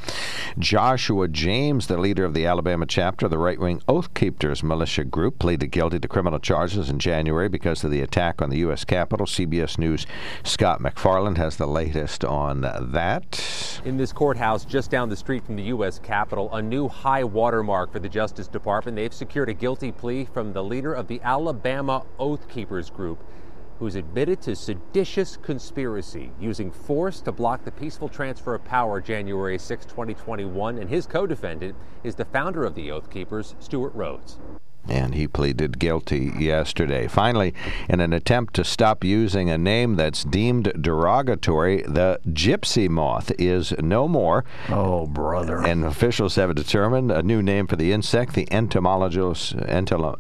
Joshua James, the leader of the Alabama chapter of the right wing Oath Keepers militia group, pleaded guilty to criminal charges in January because of the attack on the U.S. Capitol. CBS News' Scott MacFarlane has the latest on that. In this courthouse just down the street from the U.S. Capitol, a new high watermark for the Justice Justice Department. They've secured a guilty plea from the leader of the Alabama Oath Keepers group, who's admitted to seditious conspiracy using force to block the peaceful transfer of power January 6, 2021. And his co defendant is the founder of the Oath Keepers, Stewart Rhodes and he pleaded guilty yesterday. Finally, in an attempt to stop using a name that's deemed derogatory, the gypsy moth is no more. Oh, brother. And officials have determined a new name for the insect. The Entomological,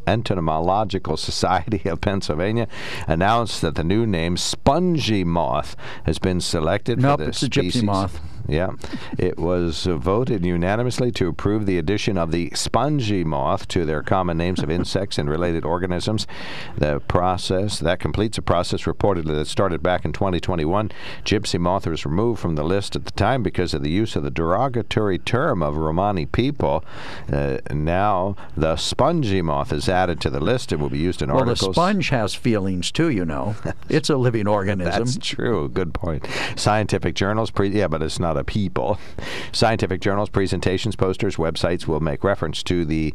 Entomological Society of Pennsylvania announced that the new name, spongy moth, has been selected nope, for the it's species. a gypsy moth. Yeah. It was voted unanimously to approve the addition of the spongy moth to their common names of insects and related organisms. The process, that completes a process reportedly that started back in 2021. Gypsy moth was removed from the list at the time because of the use of the derogatory term of Romani people. Uh, now, the spongy moth is added to the list and will be used in well, articles. Well, the sponge has feelings too, you know. it's a living organism. That's true. Good point. Scientific journals, pre- yeah, but it's not a people. Scientific journals, presentations, posters, websites will make reference to the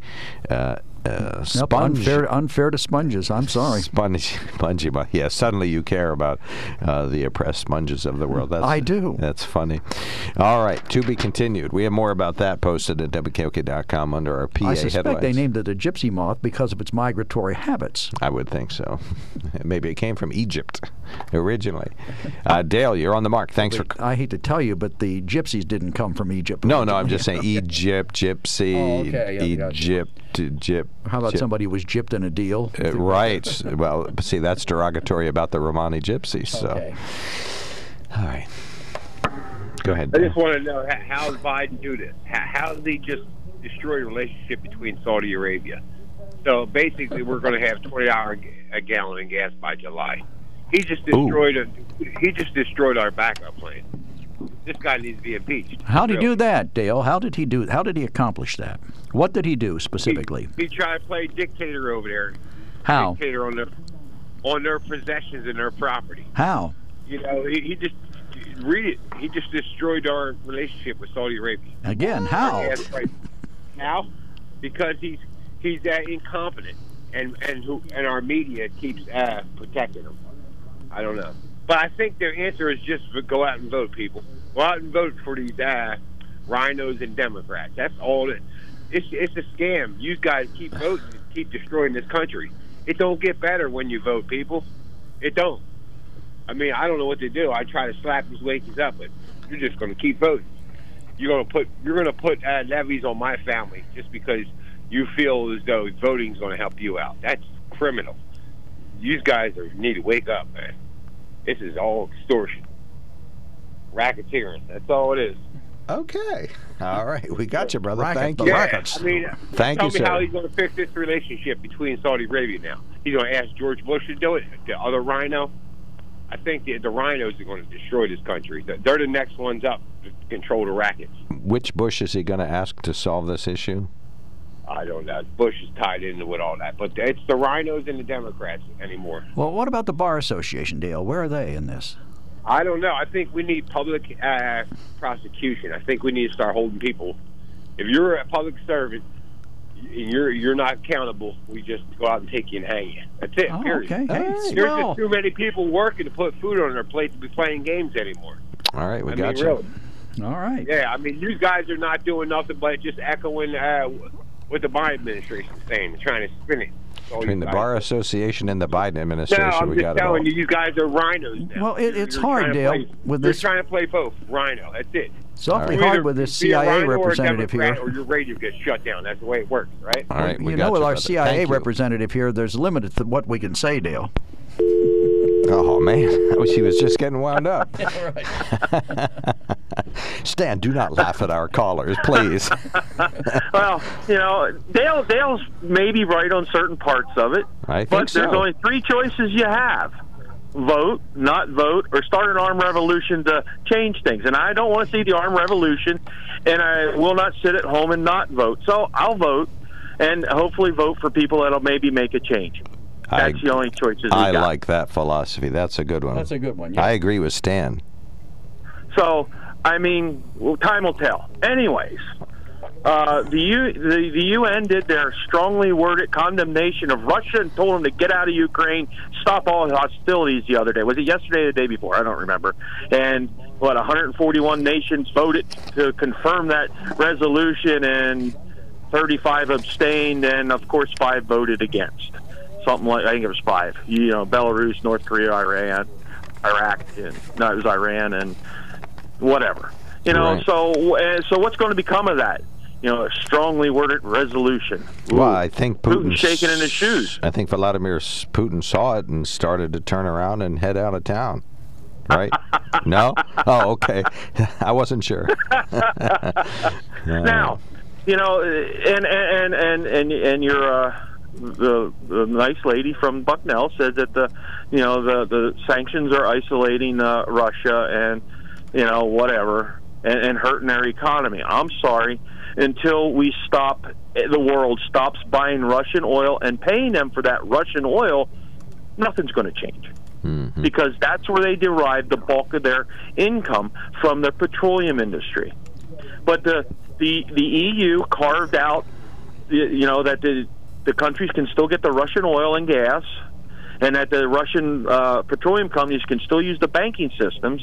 uh, uh, nope, unfair, unfair to sponges. I'm sorry. Sponge, spongy, But yeah. Suddenly you care about uh, the oppressed sponges of the world. That's, I do. That's funny. All right, to be continued. We have more about that posted at WKOK.com under our PA I suspect headlines. they named it a gypsy moth because of its migratory habits. I would think so. Maybe it came from Egypt originally. Uh, Dale, you're on the mark. Thanks for. I hate to tell you, but the gypsies didn't come from Egypt. No, no, I'm just saying Egypt, gypsy, oh, okay. Egypt, Egypt. How about somebody who was gypped in a deal? Uh, right. well, see, that's derogatory about the Romani gypsies. So. Okay. All right. Go ahead. I just want to know how does Biden do this? How, does he just destroy the relationship between Saudi Arabia? So basically, we're going to have twenty dollars a gallon in gas by July. He just destroyed a, he just destroyed our backup plan. This guy needs to be impeached. How did he do that, Dale? How did he do? How did he accomplish that? What did he do specifically? He, he tried to play dictator over there. How? Dictator on their on their possessions and their property. How? You know, he, he just read it. He just destroyed our relationship with Saudi Arabia. Again, how? How? Because he's he's uh, incompetent, and and who and our media keeps uh, protecting him. I don't know, but I think their answer is just go out and vote, people. Go out and vote for these uh, rhinos and Democrats. That's all it. It's it's a scam. You guys keep voting, and keep destroying this country. It don't get better when you vote, people. It don't. I mean, I don't know what to do. I try to slap these wages up, but you're just going to keep voting. You're going to put you're going to put uh, levies on my family just because you feel as though voting's going to help you out. That's criminal. You guys are, need to wake up, man. This is all extortion, racketeering. That's all it is. Okay. All right. We got you, brother. Racket, Thank you. rackets. I mean, Thank tell you, me sir. how he's going to fix this relationship between Saudi Arabia now. He's going to ask George Bush to do it, the other rhino. I think the, the rhinos are going to destroy this country. They're the next ones up to control the rackets. Which Bush is he going to ask to solve this issue? I don't know. Bush is tied into with all that, but it's the rhinos and the Democrats anymore. Well, what about the bar association, Dale? Where are they in this? I don't know. I think we need public uh, prosecution. I think we need to start holding people. If you're a public servant and you're you're not accountable, we just go out and take you and hang you. That's it. Oh, period. okay. Hey, There's swell. just too many people working to put food on their plate to be playing games anymore. All right. We I got mean, you. really. All right. Yeah, I mean, you guys are not doing nothing but just echoing uh, what the Biden administration is saying trying to spin it. So Between the Bar Association and the Biden No, administration, I'm we just got it all. telling you, you guys are rhinos now. Well, it- it's You're hard, trying to Dale, play- with you're this- trying to play both. Rhino, that's it. It's awfully You're hard with this be a CIA rhino or a representative here. Democrat Or your radio gets shut down. That's the way it works, right? All right, we you got know, with you, our brother. CIA Thank you. representative here, there's a limit to what we can say, Dale. Oh man, she was just getting wound up. Stan, do not laugh at our callers, please. well, you know, Dale Dale's maybe right on certain parts of it, I think but there's only three choices you have: vote, not vote, or start an armed revolution to change things. And I don't want to see the armed revolution, and I will not sit at home and not vote. So I'll vote, and hopefully vote for people that'll maybe make a change. I- That's the only choices I got. like that philosophy. That's a good one. That's a good one. I agree with Stan. So, I mean, well, time will tell. Anyways, uh, the, U, the the UN did their strongly worded condemnation of Russia and told them to get out of Ukraine, stop all hostilities the other day. Was it yesterday or the day before? I don't remember. And what 141 nations voted to confirm that resolution, and 35 abstained, and of course five voted against. Something like I think it was five. You know, Belarus, North Korea, Iran, Iraq, and no, it was Iran and whatever. You know, Right. so uh, so what's going to become of that? You know, a strongly worded resolution. Well, I think Putin Putin's shaking in his shoes. I think Vladimir Putin saw it and started to turn around and head out of town. Right? no? Oh, okay. I wasn't sure. Now, you know, and and and and and your uh, the, the nice lady from Bucknell said that the you know the the sanctions are isolating uh, Russia and you know whatever and, and hurting their economy. I'm sorry until we stop the world stops buying Russian oil and paying them for that Russian oil, nothing's going to change Mm-hmm. because that's where they derive the bulk of their income from the petroleum industry. But the the the EU carved out, the- you know, that the the countries can still get the Russian oil and gas, and that the Russian uh, petroleum companies can still use the banking systems.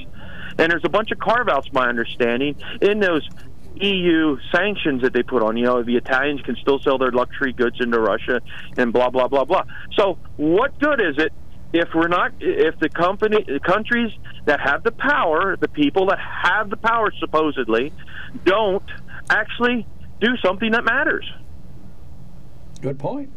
And there's a bunch of carve outs, my understanding, in those EU sanctions that they put on. You know, the Italians can still sell their luxury goods into Russia, and blah blah blah blah. So, what good is it if we're not if the company the countries that have the power the people that have the power supposedly don't actually do something that matters Good point.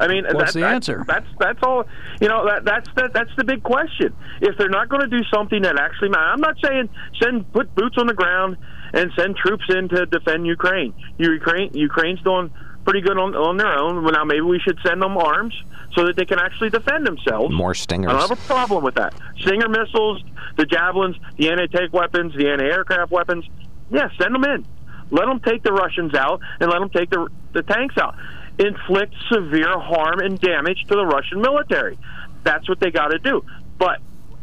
I mean, What's that, the that- answer? That's that's all. You know, that that's the, that's the big question. If they're not going to do something that actually matters, I'm not saying send put boots on the ground and send troops in to defend Ukraine. Ukraine Ukraine's doing pretty good on on their own. Well, now maybe we should send them arms so that they can actually defend themselves. More I stingers. don't have a problem with that. Stinger missiles, the javelins, the anti-tank weapons, the anti-aircraft weapons. Yeah, send them in. Let them take the Russians out and let them take the the tanks out. Inflict severe harm and damage to the Russian military. That's what they got to do. But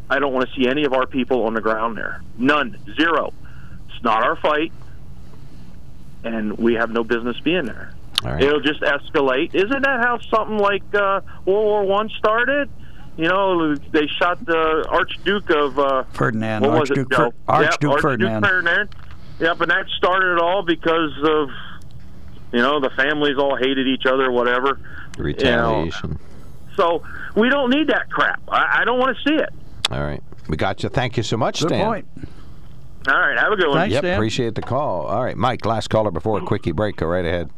I don't want to see any of our people on the ground there. None. Zero. It's not our fight, and we have no business being there. Right. It'll just escalate. Isn't that how something like uh, World War One started? You know, they shot the Archduke of uh, Ferdinand, what was it, Archduke? Fer- Archduke Yep, Ferdinand. Ferdinand. Yep, and that started it all because of you know the families all hated each other, whatever. Retaliation. So we don't need that crap. I, I don't want to see it. All right. We got you. Thank you so much, Good Stan. point. All right, have a good one. Thanks, Yep, Stan. appreciate the call. All right, Mike, last caller before a quickie break. Go right ahead.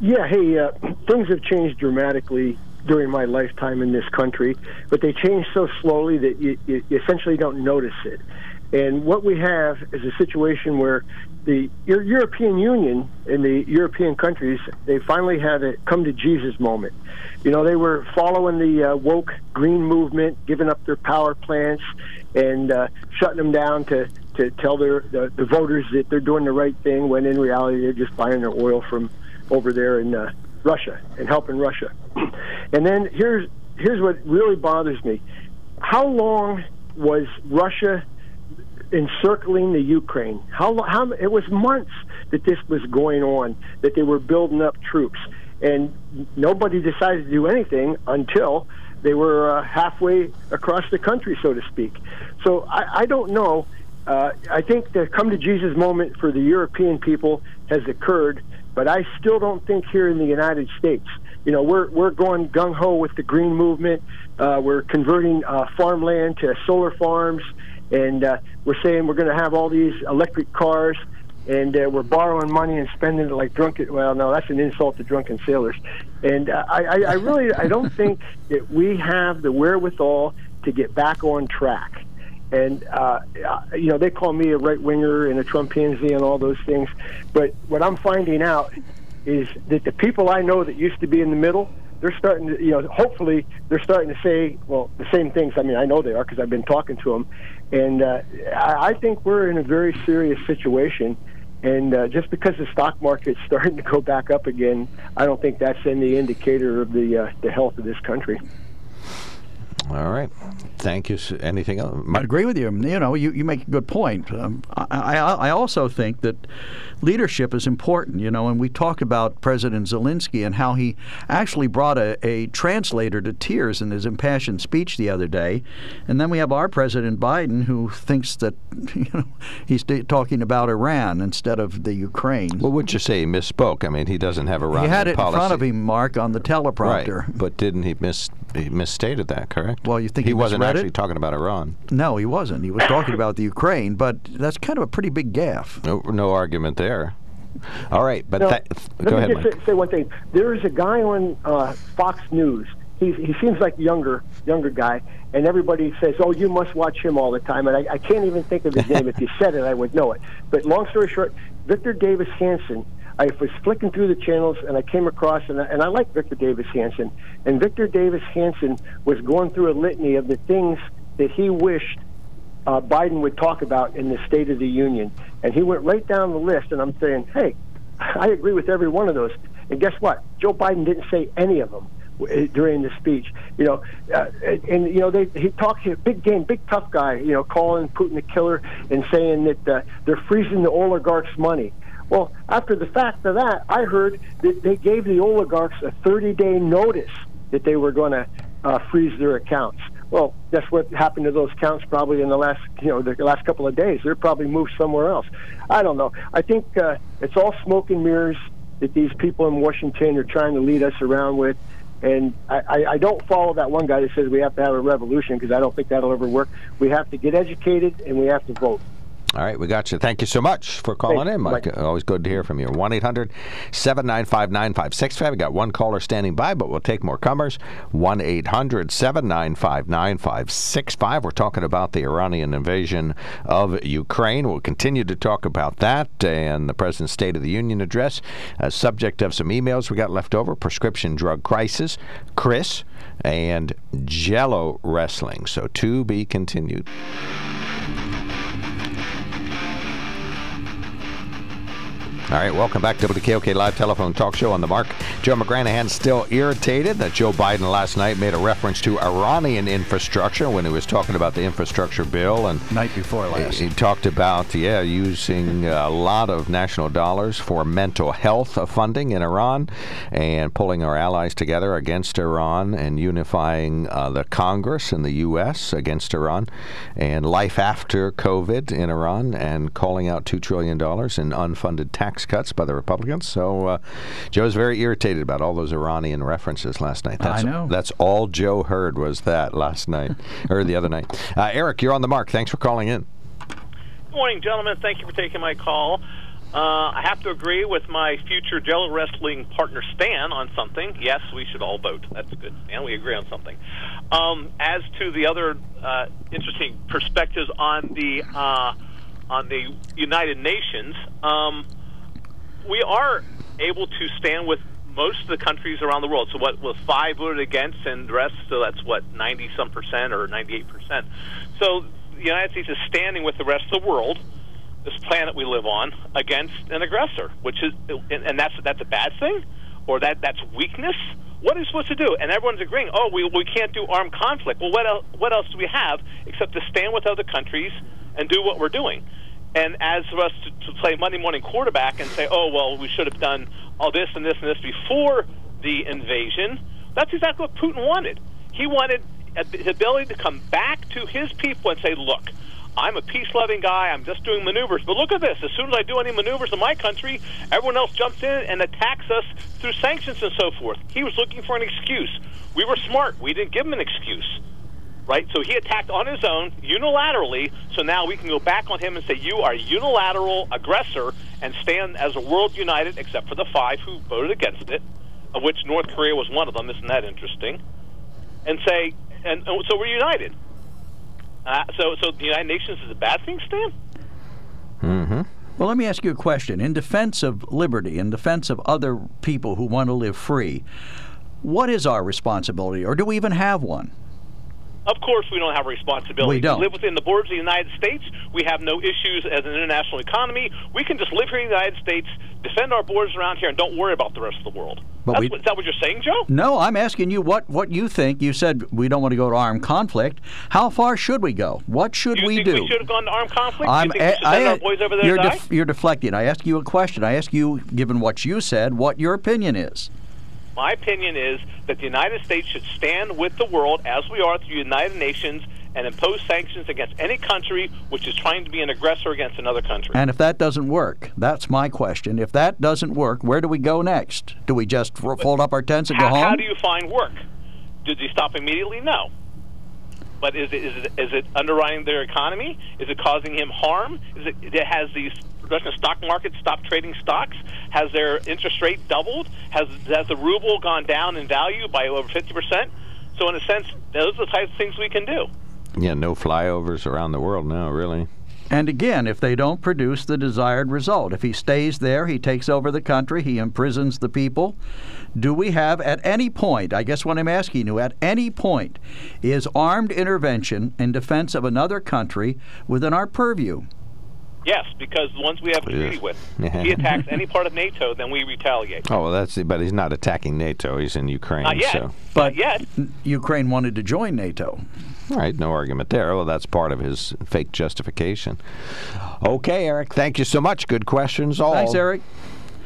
Yeah, hey, uh, things have changed dramatically during my lifetime in this country, but they change so slowly that you, you essentially don't notice it. And what we have is a situation where the European Union and the European countries they finally had a come to Jesus moment. You know, they were following the uh, woke green movement, giving up their power plants and uh, shutting them down to to tell their the, the voters that they're doing the right thing, when in reality they're just buying their oil from over there in uh, Russia and helping Russia. and then here's here's what really bothers me: how long was Russia encircling the Ukraine? How how it was months that this was going on, that they were building up troops, and nobody decided to do anything until they were uh, halfway across the country, so to speak. So I, I don't know. Uh, I think the come to Jesus moment for the European people has occurred but I still don't think here in the United States. You know, we're we're going gung ho with the green movement. Uh, we're converting uh, farmland to solar farms, and uh, we're saying we're going to have all these electric cars, and uh, we're borrowing money and spending it like drunken. Well, no, that's an insult to drunken sailors. And uh, I, I, I really I don't think that we have the wherewithal to get back on track. And uh, you know, they call me a right winger and a Trumpinsy and all those things. But what I'm finding out is that the people I know that used to be in the middle, they're starting to, you know, hopefully they're starting to say, well, the same things. I mean, I know they are because I've been talking to them, and uh, I, I think we're in a very serious situation. And uh, just because the stock market's starting to go back up again, I don't think that's any indicator of the uh, the health of this country. All right. Thank you. Anything else? I agree with you. You know, you, you make a good point. Um, I, I, I also think that leadership is important, you know, and we talked about President Zelensky and how he actually brought a, a translator to tears in his impassioned speech the other day. And then we have our President Biden who thinks that, you know, he's talking about Iran instead of the Ukraine. Well, would you say he misspoke? I mean, he doesn't have Iran He had it policy. in front of him, Mark, on the teleprompter. Right, but didn't he miss he misstated that, correct? Well, you think he, he wasn't actually it? talking about Iran. No, he wasn't. He was talking about the Ukraine, but that's kind of a pretty big gaffe. No, no argument there. All right, but No, that, let go me ahead, just Mike. say, say one thing. There is a guy on uh, Fox News. He's, he seems like a younger younger guy, and everybody says, "Oh, you must watch him all the time." And I, I can't even think of his name. If you said it, I would know it. But long story short, Victor Davis Hanson. I was flicking through the channels and I came across, and I, and I like Victor Davis Hanson. And Victor Davis Hanson was going through a litany of the things that he wished uh, Biden would talk about in the State of the Union. And he went right down the list, and I'm saying, hey, I agree with every one of those. And guess what? Joe Biden didn't say any of them during the speech. You know, uh, and, you know they he talked a big game, big tough guy. You know, calling Putin a killer and saying that uh, they're freezing the oligarchs' money. Well, after the fact of that, I heard that they gave the oligarchs a 30-day notice that they were going to uh, freeze their accounts. Well, that's what happened to those accounts probably in the last, you know, the last couple of days. They're probably moved somewhere else. I don't know. I think uh, it's all smoke and mirrors that these people in Washington are trying to lead us around with. And I, I don't follow that one guy that says we have to have a revolution because I don't think that'll ever work. We have to get educated and we have to vote. All right, we got you. Thank you so much for calling Thanks, in, Mike. Mike. Always good to hear from you. 1 800 795 9565. We got one caller standing by, but we'll take more comers. 1 800 795 9565. We're talking about the Iranian invasion of Ukraine. We'll continue to talk about that and the President's State of the Union address. Uh, subject of some emails we got left over prescription drug crisis, Chris, and Jello wrestling. So to be continued. All right, welcome back to WKOK Live Telephone Talk Show on the mark. Joe McGranahan still irritated that Joe Biden last night made a reference to Iranian infrastructure when he was talking about the infrastructure bill. And Night before last. he talked about, yeah, using a lot of national dollars for mental health funding in Iran and pulling our allies together against Iran and unifying uh, the Congress in the U.S. against Iran and life after COVID in Iran and calling out $2 trillion in unfunded tax cuts by the Republicans. So uh, Joe's very irritated about all those Iranian references last night. That's, know. That's all Joe heard was that last night or the other night. Uh, Eric, you're on the mark. Thanks for calling in. Good morning, gentlemen. Thank you for taking my call. Uh, I have to agree with my future Jello Wrestling partner Stan on something. Yes, we should all vote. That's good, Stan. We agree on something. Um, as to the other uh, interesting perspectives on the uh, on the United Nations, um, we are able to stand with most of the countries around the world. So what was five voted against, and the rest, so that's what ninety some percent or ninety eight percent. So the United States is standing with the rest of the world, this planet we live on, against an aggressor, which is, and, and that's that's a bad thing, or that that's weakness. What are we supposed to do? And everyone's agreeing. Oh, we we can't do armed conflict. Well, what else? What else do we have except to stand with other countries and do what we're doing? And as for us to, to play Monday morning quarterback and say, oh, well, we should have done all this and this and this before the invasion, that's exactly what Putin wanted. He wanted the ability to come back to his people and say, look, I'm a peace loving guy. I'm just doing maneuvers. But look at this. As soon as I do any maneuvers in my country, everyone else jumps in and attacks us through sanctions and so forth. He was looking for an excuse. We were smart. We didn't give him an excuse. Right? So he attacked on his own unilaterally. So now we can go back on him and say, you are a unilateral aggressor and stand as a world united, except for the five who voted against it, of which North Korea was one of them. Isn't that interesting? And say, and, and so we're united. Uh, so, so the United Nations is a bad thing, Stan? Mm-hmm. Well, let me ask you a question. In defense of liberty, in defense of other people who want to live free, what is our responsibility, or do we even have one? Of course, we don't have a responsibility. We don't. live within the borders of the United States. We have no issues as an international economy. We can just live here in the United States, defend our borders around here, and don't worry about the rest of the world. But we- what, is that what you're saying, Joe? No, I'm asking you what, what you think. You said we don't want to go to armed conflict. How far should we go? What should Do you we think do? we should have gone to armed conflict? I'm you we I- I- our boys over there you're, def- you're deflecting. I ask you a question. I ask you, given what you said, what your opinion is. My opinion is that the United States should stand with the world as we are through the United Nations and impose sanctions against any country which is trying to be an aggressor against another country. And if that doesn't work, that's my question. If that doesn't work, where do we go next? Do we just ro- fold up our tents and go home? how do you find work? Did they stop immediately? No. But is it, is it is it underwriting their economy? Is it causing him harm? Is it, it has these Russian stock market stopped trading stocks? Has their interest rate doubled? Has has the ruble gone down in value by over fifty percent? So in a sense, those are the types of things we can do. Yeah, no flyovers around the world now, really. And again, if they don't produce the desired result, if he stays there, he takes over the country, he imprisons the people. Do we have at any point, I guess what I'm asking you, at any point, is armed intervention in defense of another country within our purview? Yes, because the ones we have a treaty with, if he attacks any part of NATO, then we retaliate. Oh, well, that's but he's not attacking NATO. He's in Ukraine. Not yet. So. But yet. Ukraine wanted to join NATO. All right, no argument there. Well, that's part of his fake justification. Okay, Eric, thank you so much. Good questions all. Thanks, Eric.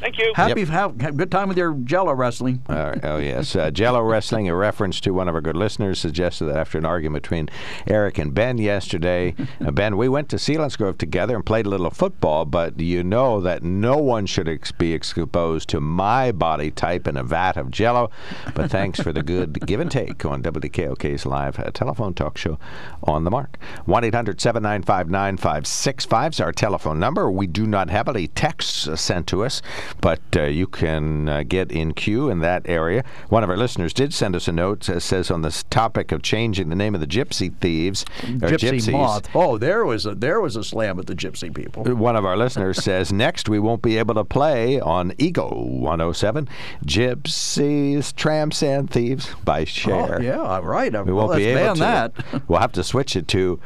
Thank you. Happy, have, have good time with your Jello wrestling. All right, oh, yes. Uh, Jello Wrestling, a reference to one of our good listeners, suggested that after an argument between Eric and Ben yesterday, uh, Ben, we went to Selinsgrove together and played a little football, but you know that no one should ex- be exposed to my body type in a vat of Jello. But thanks for the good give and take on WKOK's live uh, telephone talk show on the mark. 1 800 795 9565 is our telephone number. We do not have any texts uh, sent to us, but uh, you can uh, get in queue in that area. One of our listeners did send us a note that says on this topic of changing the name of the gypsy thieves, or Gypsy gypsies. moth. Oh, there was a there was a slam at the gypsy people. One of our listeners says next we won't be able to play on Eagle 107 Gypsies, Tramps, and Thieves by Cher. Oh, yeah, I'm right. We won't Well, be able to. that. we'll have to switch it to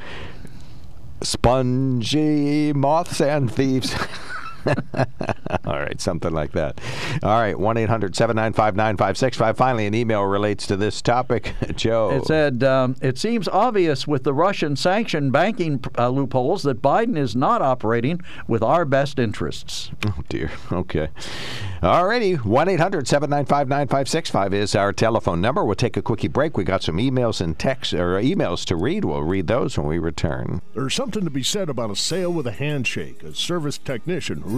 Spongy Moths and Thieves. All right, something like that. All right, 1 800 795 9565. Finally, an email relates to this topic. Joe. It said, um, it seems obvious with the Russian sanction banking uh, loopholes that Biden is not operating with our best interests. Oh, dear. Okay. All righty. 1 800 795 9565 is our telephone number. We'll take a quickie break. We got some emails and texts or emails to read. We'll read those when we return. There's something to be said about a sale with a handshake. A service technician who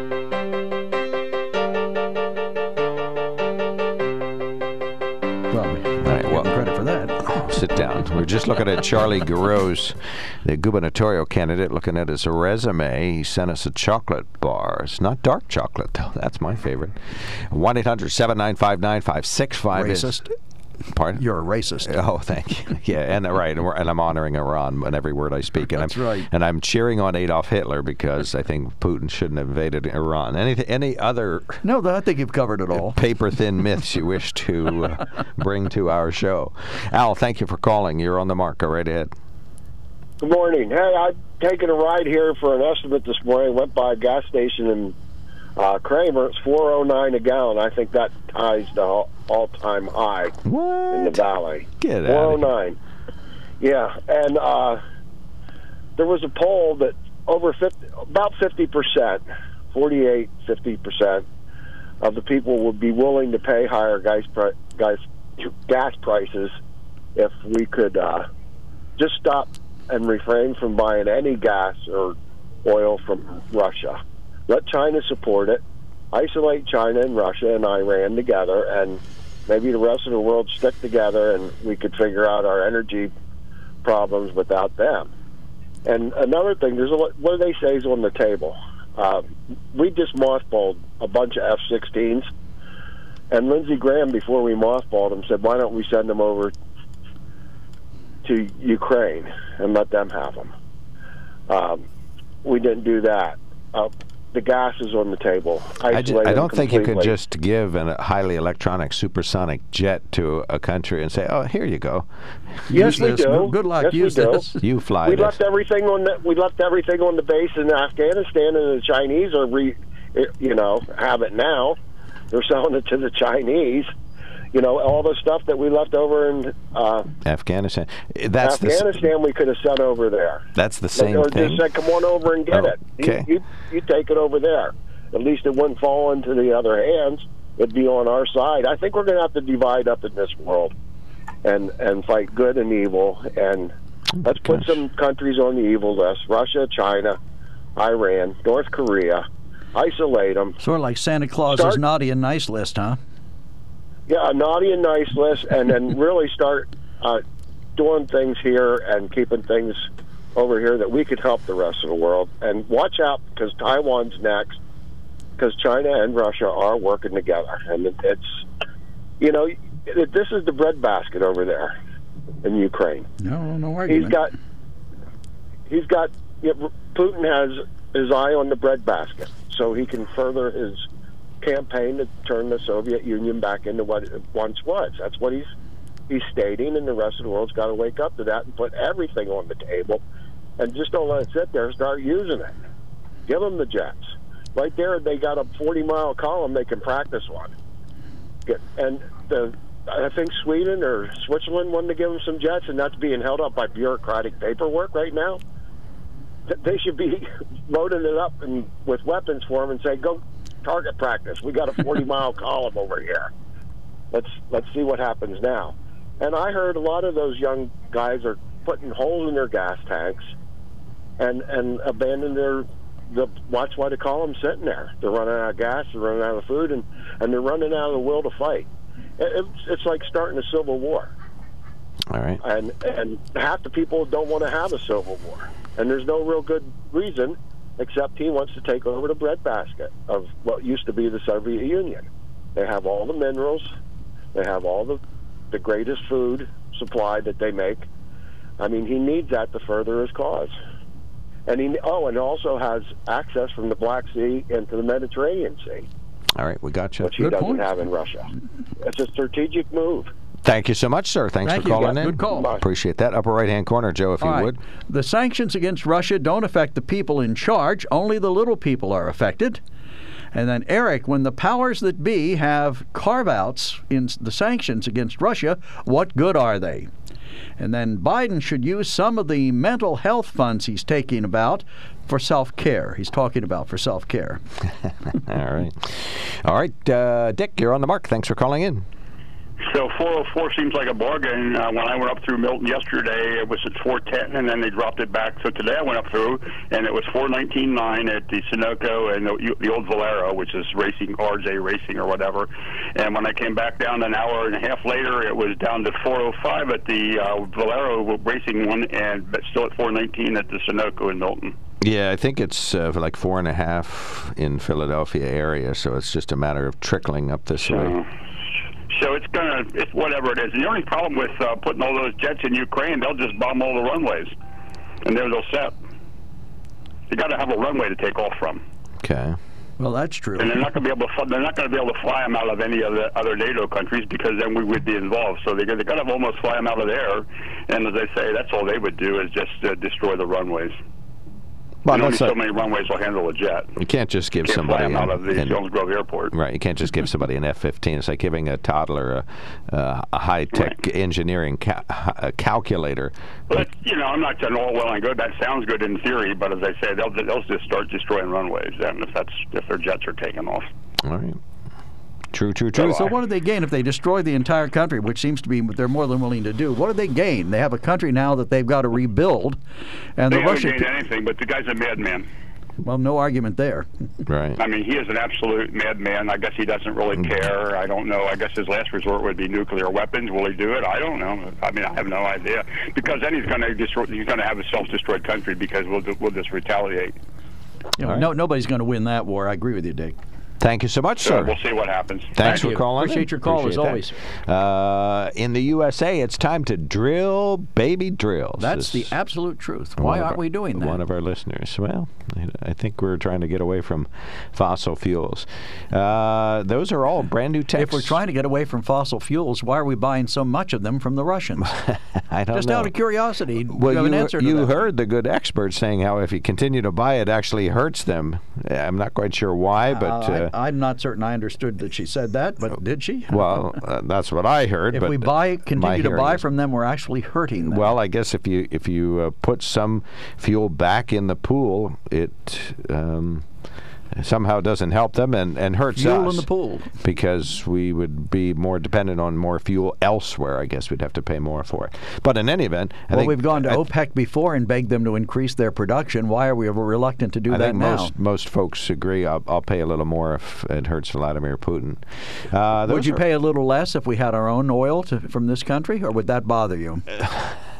Sit down. We're just looking at Charlie Gerow's, the gubernatorial candidate, looking at his resume. He sent us a chocolate bar. It's not dark chocolate, though. That's my favorite. 1 800 795 9565 Racist. Pardon? You're a racist. Oh, thank you. Yeah, and uh, right, and, we're, and I'm honoring Iran in every word I speak. And That's I'm, right. And I'm cheering on Adolf Hitler because I think Putin shouldn't have invaded Iran. Any any other No, I think you've covered it all. paper thin myths you wish to uh, bring to our show? Al, thank you for calling. You're on the mark. Go right ahead. Good morning. Hey, I've taken a ride here for an estimate this morning. Went by a gas station in uh, Kreamer. It's four oh nine a gallon. I think that ties the all time high in the valley. Get out oh of here. nine. Yeah, and uh, there was a poll that over 50, about fifty percent, 48, 50 percent of the people would be willing to pay higher gas pri- gas gas prices if we could uh, just stop and refrain from buying any gas or oil from Russia. Let China support it. Isolate China and Russia and Iran together, and maybe the rest of the world stick together, and we could figure out our energy problems without them. And another thing, there's a what do they say is on the table. Uh, we just mothballed a bunch of F-16s, and Lindsey Graham, before we mothballed them, said, "Why don't we send them over to Ukraine and let them have them?" Um, we didn't do that. Uh, the gas is on the table. I, ju- I don't think you could just give a highly electronic supersonic jet to a country and say, "Oh, here you go." Yes, we this. do. Good luck. Yes, Use we do. this. You fly we this. left everything on the we left everything on the base in Afghanistan, and the Chinese are re, you know have it now. They're selling it to the Chinese. You know all the stuff that we left over in uh, Afghanistan. That's the Afghanistan. we could have sent over there. that's the same or thing. just said, "Come on over and get Oh, it." You- okay. You, you take it over there. At least it wouldn't fall into the other hands. It'd be on our side. I think we're going to have to divide up in this world, and and fight good and evil. And let's put some countries on the evil list: Russia, China, Iran, North Korea. Isolate them. Sort of like Santa Claus's Start- naughty and nice list, huh? Yeah, a naughty and nice list, and then really start uh, doing things here and keeping things over here that we could help the rest of the world. And watch out because Taiwan's next, because China and Russia are working together, and it, it's you know it, this is the breadbasket over there in Ukraine. No, no argument. He's got he's got you know, Putin has his eye on the breadbasket, so he can further his campaign to turn the Soviet Union back into what it once was. That's what he's he's stating, and the rest of the world's got to wake up to that and put everything on the table, and just don't let it sit there. Start using it. Give them the jets. Right there, they got a 40 mile column they can practice on. And the I think Sweden or Switzerland wanted to give them some jets, and that's being held up by bureaucratic paperwork right now. They should be loading it up and with weapons for them and say, "Go target practice. We got a 40 mile column over here. Let's let's see what happens now." And I heard a lot of those young guys are putting holes in their gas tanks and and abandon their the watch why call them sitting there. They're running out of gas, they're running out of food, and and they're running out of the will to fight. It- It's, it's like starting a civil war, All right. and and half the people don't want to have a civil war, and there's no real good reason except he wants to take over the breadbasket of what used to be the Soviet Union. They have all the minerals, they have all the the greatest food supply that they make. I mean, he needs that to further his cause. And he oh, and also has access from the Black Sea into the Mediterranean Sea, All right, we got you. which he doesn't have in Russia. It's a strategic move. Thank you so much, sir. Thanks Thank for you. calling Yeah, in. good call. Bye. Appreciate that. Upper right hand corner, Joe, if All you right. would. The sanctions against Russia don't affect the people in charge, only the little people are affected. And then, Eric, when the powers that be have carve outs in the sanctions against Russia, what good are they? And then Biden should use some of the mental health funds he's taking about for self care. He's talking about for self care. All right. All right, uh, Dick, you're on the mark. Thanks for calling in. So 404 seems like a bargain. Uh, when I went up through Milton yesterday, it was at 410, and then they dropped it back. So today I went up through, and it was 419.9 at the Sunoco and the, the old Valero, which is racing RJ Racing or whatever. And when I came back down an hour and a half later, it was down to 405 at the uh, Valero Racing one, and but still at 419 at the Sunoco in Milton. Yeah, I think it's uh, like four and a half in Philadelphia area, so it's just a matter of trickling up this way. So it's gonna, it's whatever it is. And the only problem with uh, putting all those jets in Ukraine, they'll just bomb all the runways, and there they'll set. You got to have a runway to take off from. Okay. Well, that's true. And they're not going to be able to. fl- They're not going to be able to fly them out of any of the other NATO countries because then we would be involved. So they they got to almost fly them out of there. And as I say, that's all they would do is just uh, destroy the runways. Well, and only so a- many runways will handle a jet. You can't just give Can't somebody fly them out of the an- Jones Grove Airport. Right, you can't just give somebody an F-15. It's like giving a toddler a, uh, a high-tech engineering ca- a calculator. But you know, I'm not saying all well and good. That sounds good in theory, but as I say, they'll they'll just start destroying runways. And if that's if their jets are taking off. All right. True, true, true. so what do they gain if they destroy the entire country, which seems to be what they're more than willing to do? What do they gain? They have a country now that they've got to rebuild, and they the haven't Russian. gained anything, but the guy's a madman. Well, no argument there. Right. I mean, he is an absolute madman. I guess he doesn't really Mm. care. I don't know. I guess his last resort would be nuclear weapons. Will he do it? I don't know. I mean, I have no idea. Because then he's going to destroy. He's going to have a self-destroyed country because we'll we'll just retaliate. You know, All right. no, nobody's going to win that war. I agree with you, Dick. Thank you so much, So sir. we'll see what happens. Thanks Thank for you. calling. Appreciate in. your call, as Appreciate that. Uh, in the USA, it's time to drill baby drills. That's This- the absolute truth. Why aren't our- we doing that? One of our listeners. Well, I think we're trying to get away from fossil fuels. Uh, those are all brand new texts. If we're trying to get away from fossil fuels, why are we buying so much of them from the Russians? I don't Just know. out of curiosity, well, you have an you, answer to you that? heard the good experts saying how if you continue to buy it, actually hurts them. I'm not quite sure why, but Uh, uh, I, I'm not certain I understood that she said that, but did she? well, uh, that's what I heard. if we buy, continue to buy is- from them, we're actually hurting them. Well, I guess if you if you uh, put some fuel back in the pool, it um, somehow doesn't help them and, and hurts Fuel in us the pool. because we would be more dependent on more fuel elsewhere. I guess we'd have to pay more for it. But in any event, I well, think we've gone to I, OPEC before and begged them to increase their production. Why are we reluctant to do I that now? most most folks agree. I'll, I'll pay a little more if it hurts Vladimir Putin. Uh, Would you are- pay a little less if we had our own oil to, from this country, or would that bother you?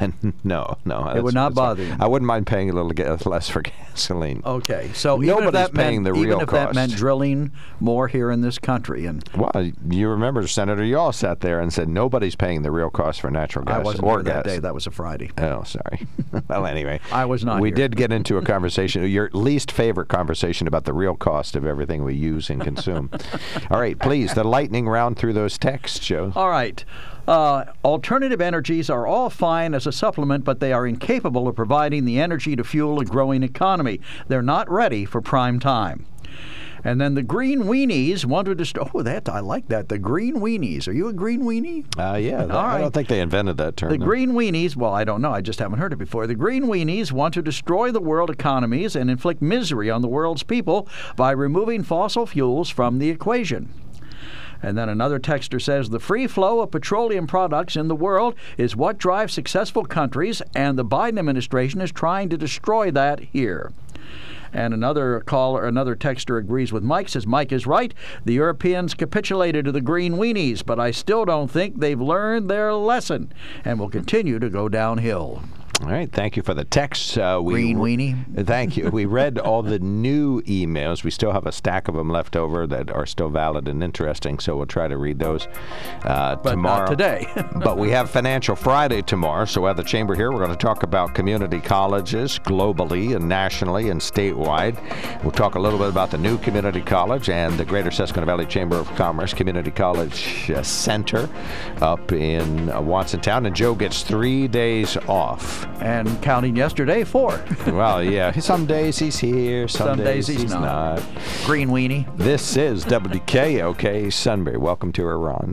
no, no. It would not bother you. I wouldn't mind paying a little less for gasoline. Okay, so even if Nobody's that paying meant, the even real if that cost. meant drilling more here in this country, and Well, you remember Senator Yaw sat there and said nobody's paying the real cost for natural gas I wasn't or here gas. that day. That was a Friday. Oh, sorry. well, anyway, I was not We here. did get into a conversation, your least favorite conversation about the real cost of everything we use and consume. All right, please, the lightning round through those texts, Joe. All right. Uh, alternative energies are all fine as a supplement, but they are incapable of providing the energy to fuel a growing economy. They're not ready for prime time. And then the green weenies wanted to. St- oh, that I like that. The green weenies. Are you a green weenie? Uh, yeah, All I don't think they invented that term. The though. green weenies, well, I don't know. I just haven't heard it before. The green weenies want to destroy the world economies and inflict misery on the world's people by removing fossil fuels from the equation. And then another texter says the free flow of petroleum products in the world is what drives successful countries, and the Biden administration is trying to destroy that here. And another caller, another texter agrees with Mike, says Mike is right. The Europeans capitulated to the green weenies, but I still don't think they've learned their lesson and will continue to go downhill. All right, thank you for the text. Uh, we, Green weenie. Thank you. We read all the new emails. We still have a stack of them left over that are still valid and interesting, so we'll try to read those uh, But not tomorrow. today. but we have Financial Friday tomorrow, so at the Chamber here, we're going to talk about community colleges globally and nationally and statewide. We'll talk a little bit about the new community college and the Greater Susquehanna Valley Chamber of Commerce Community College uh, Center up in uh, Watsontown. And Joe gets three days off. And counting yesterday, four. Well, yeah. Some days he's here, some, Some days he's not. not. Green weenie. This is WKOK Sunbury. Welcome to Iran.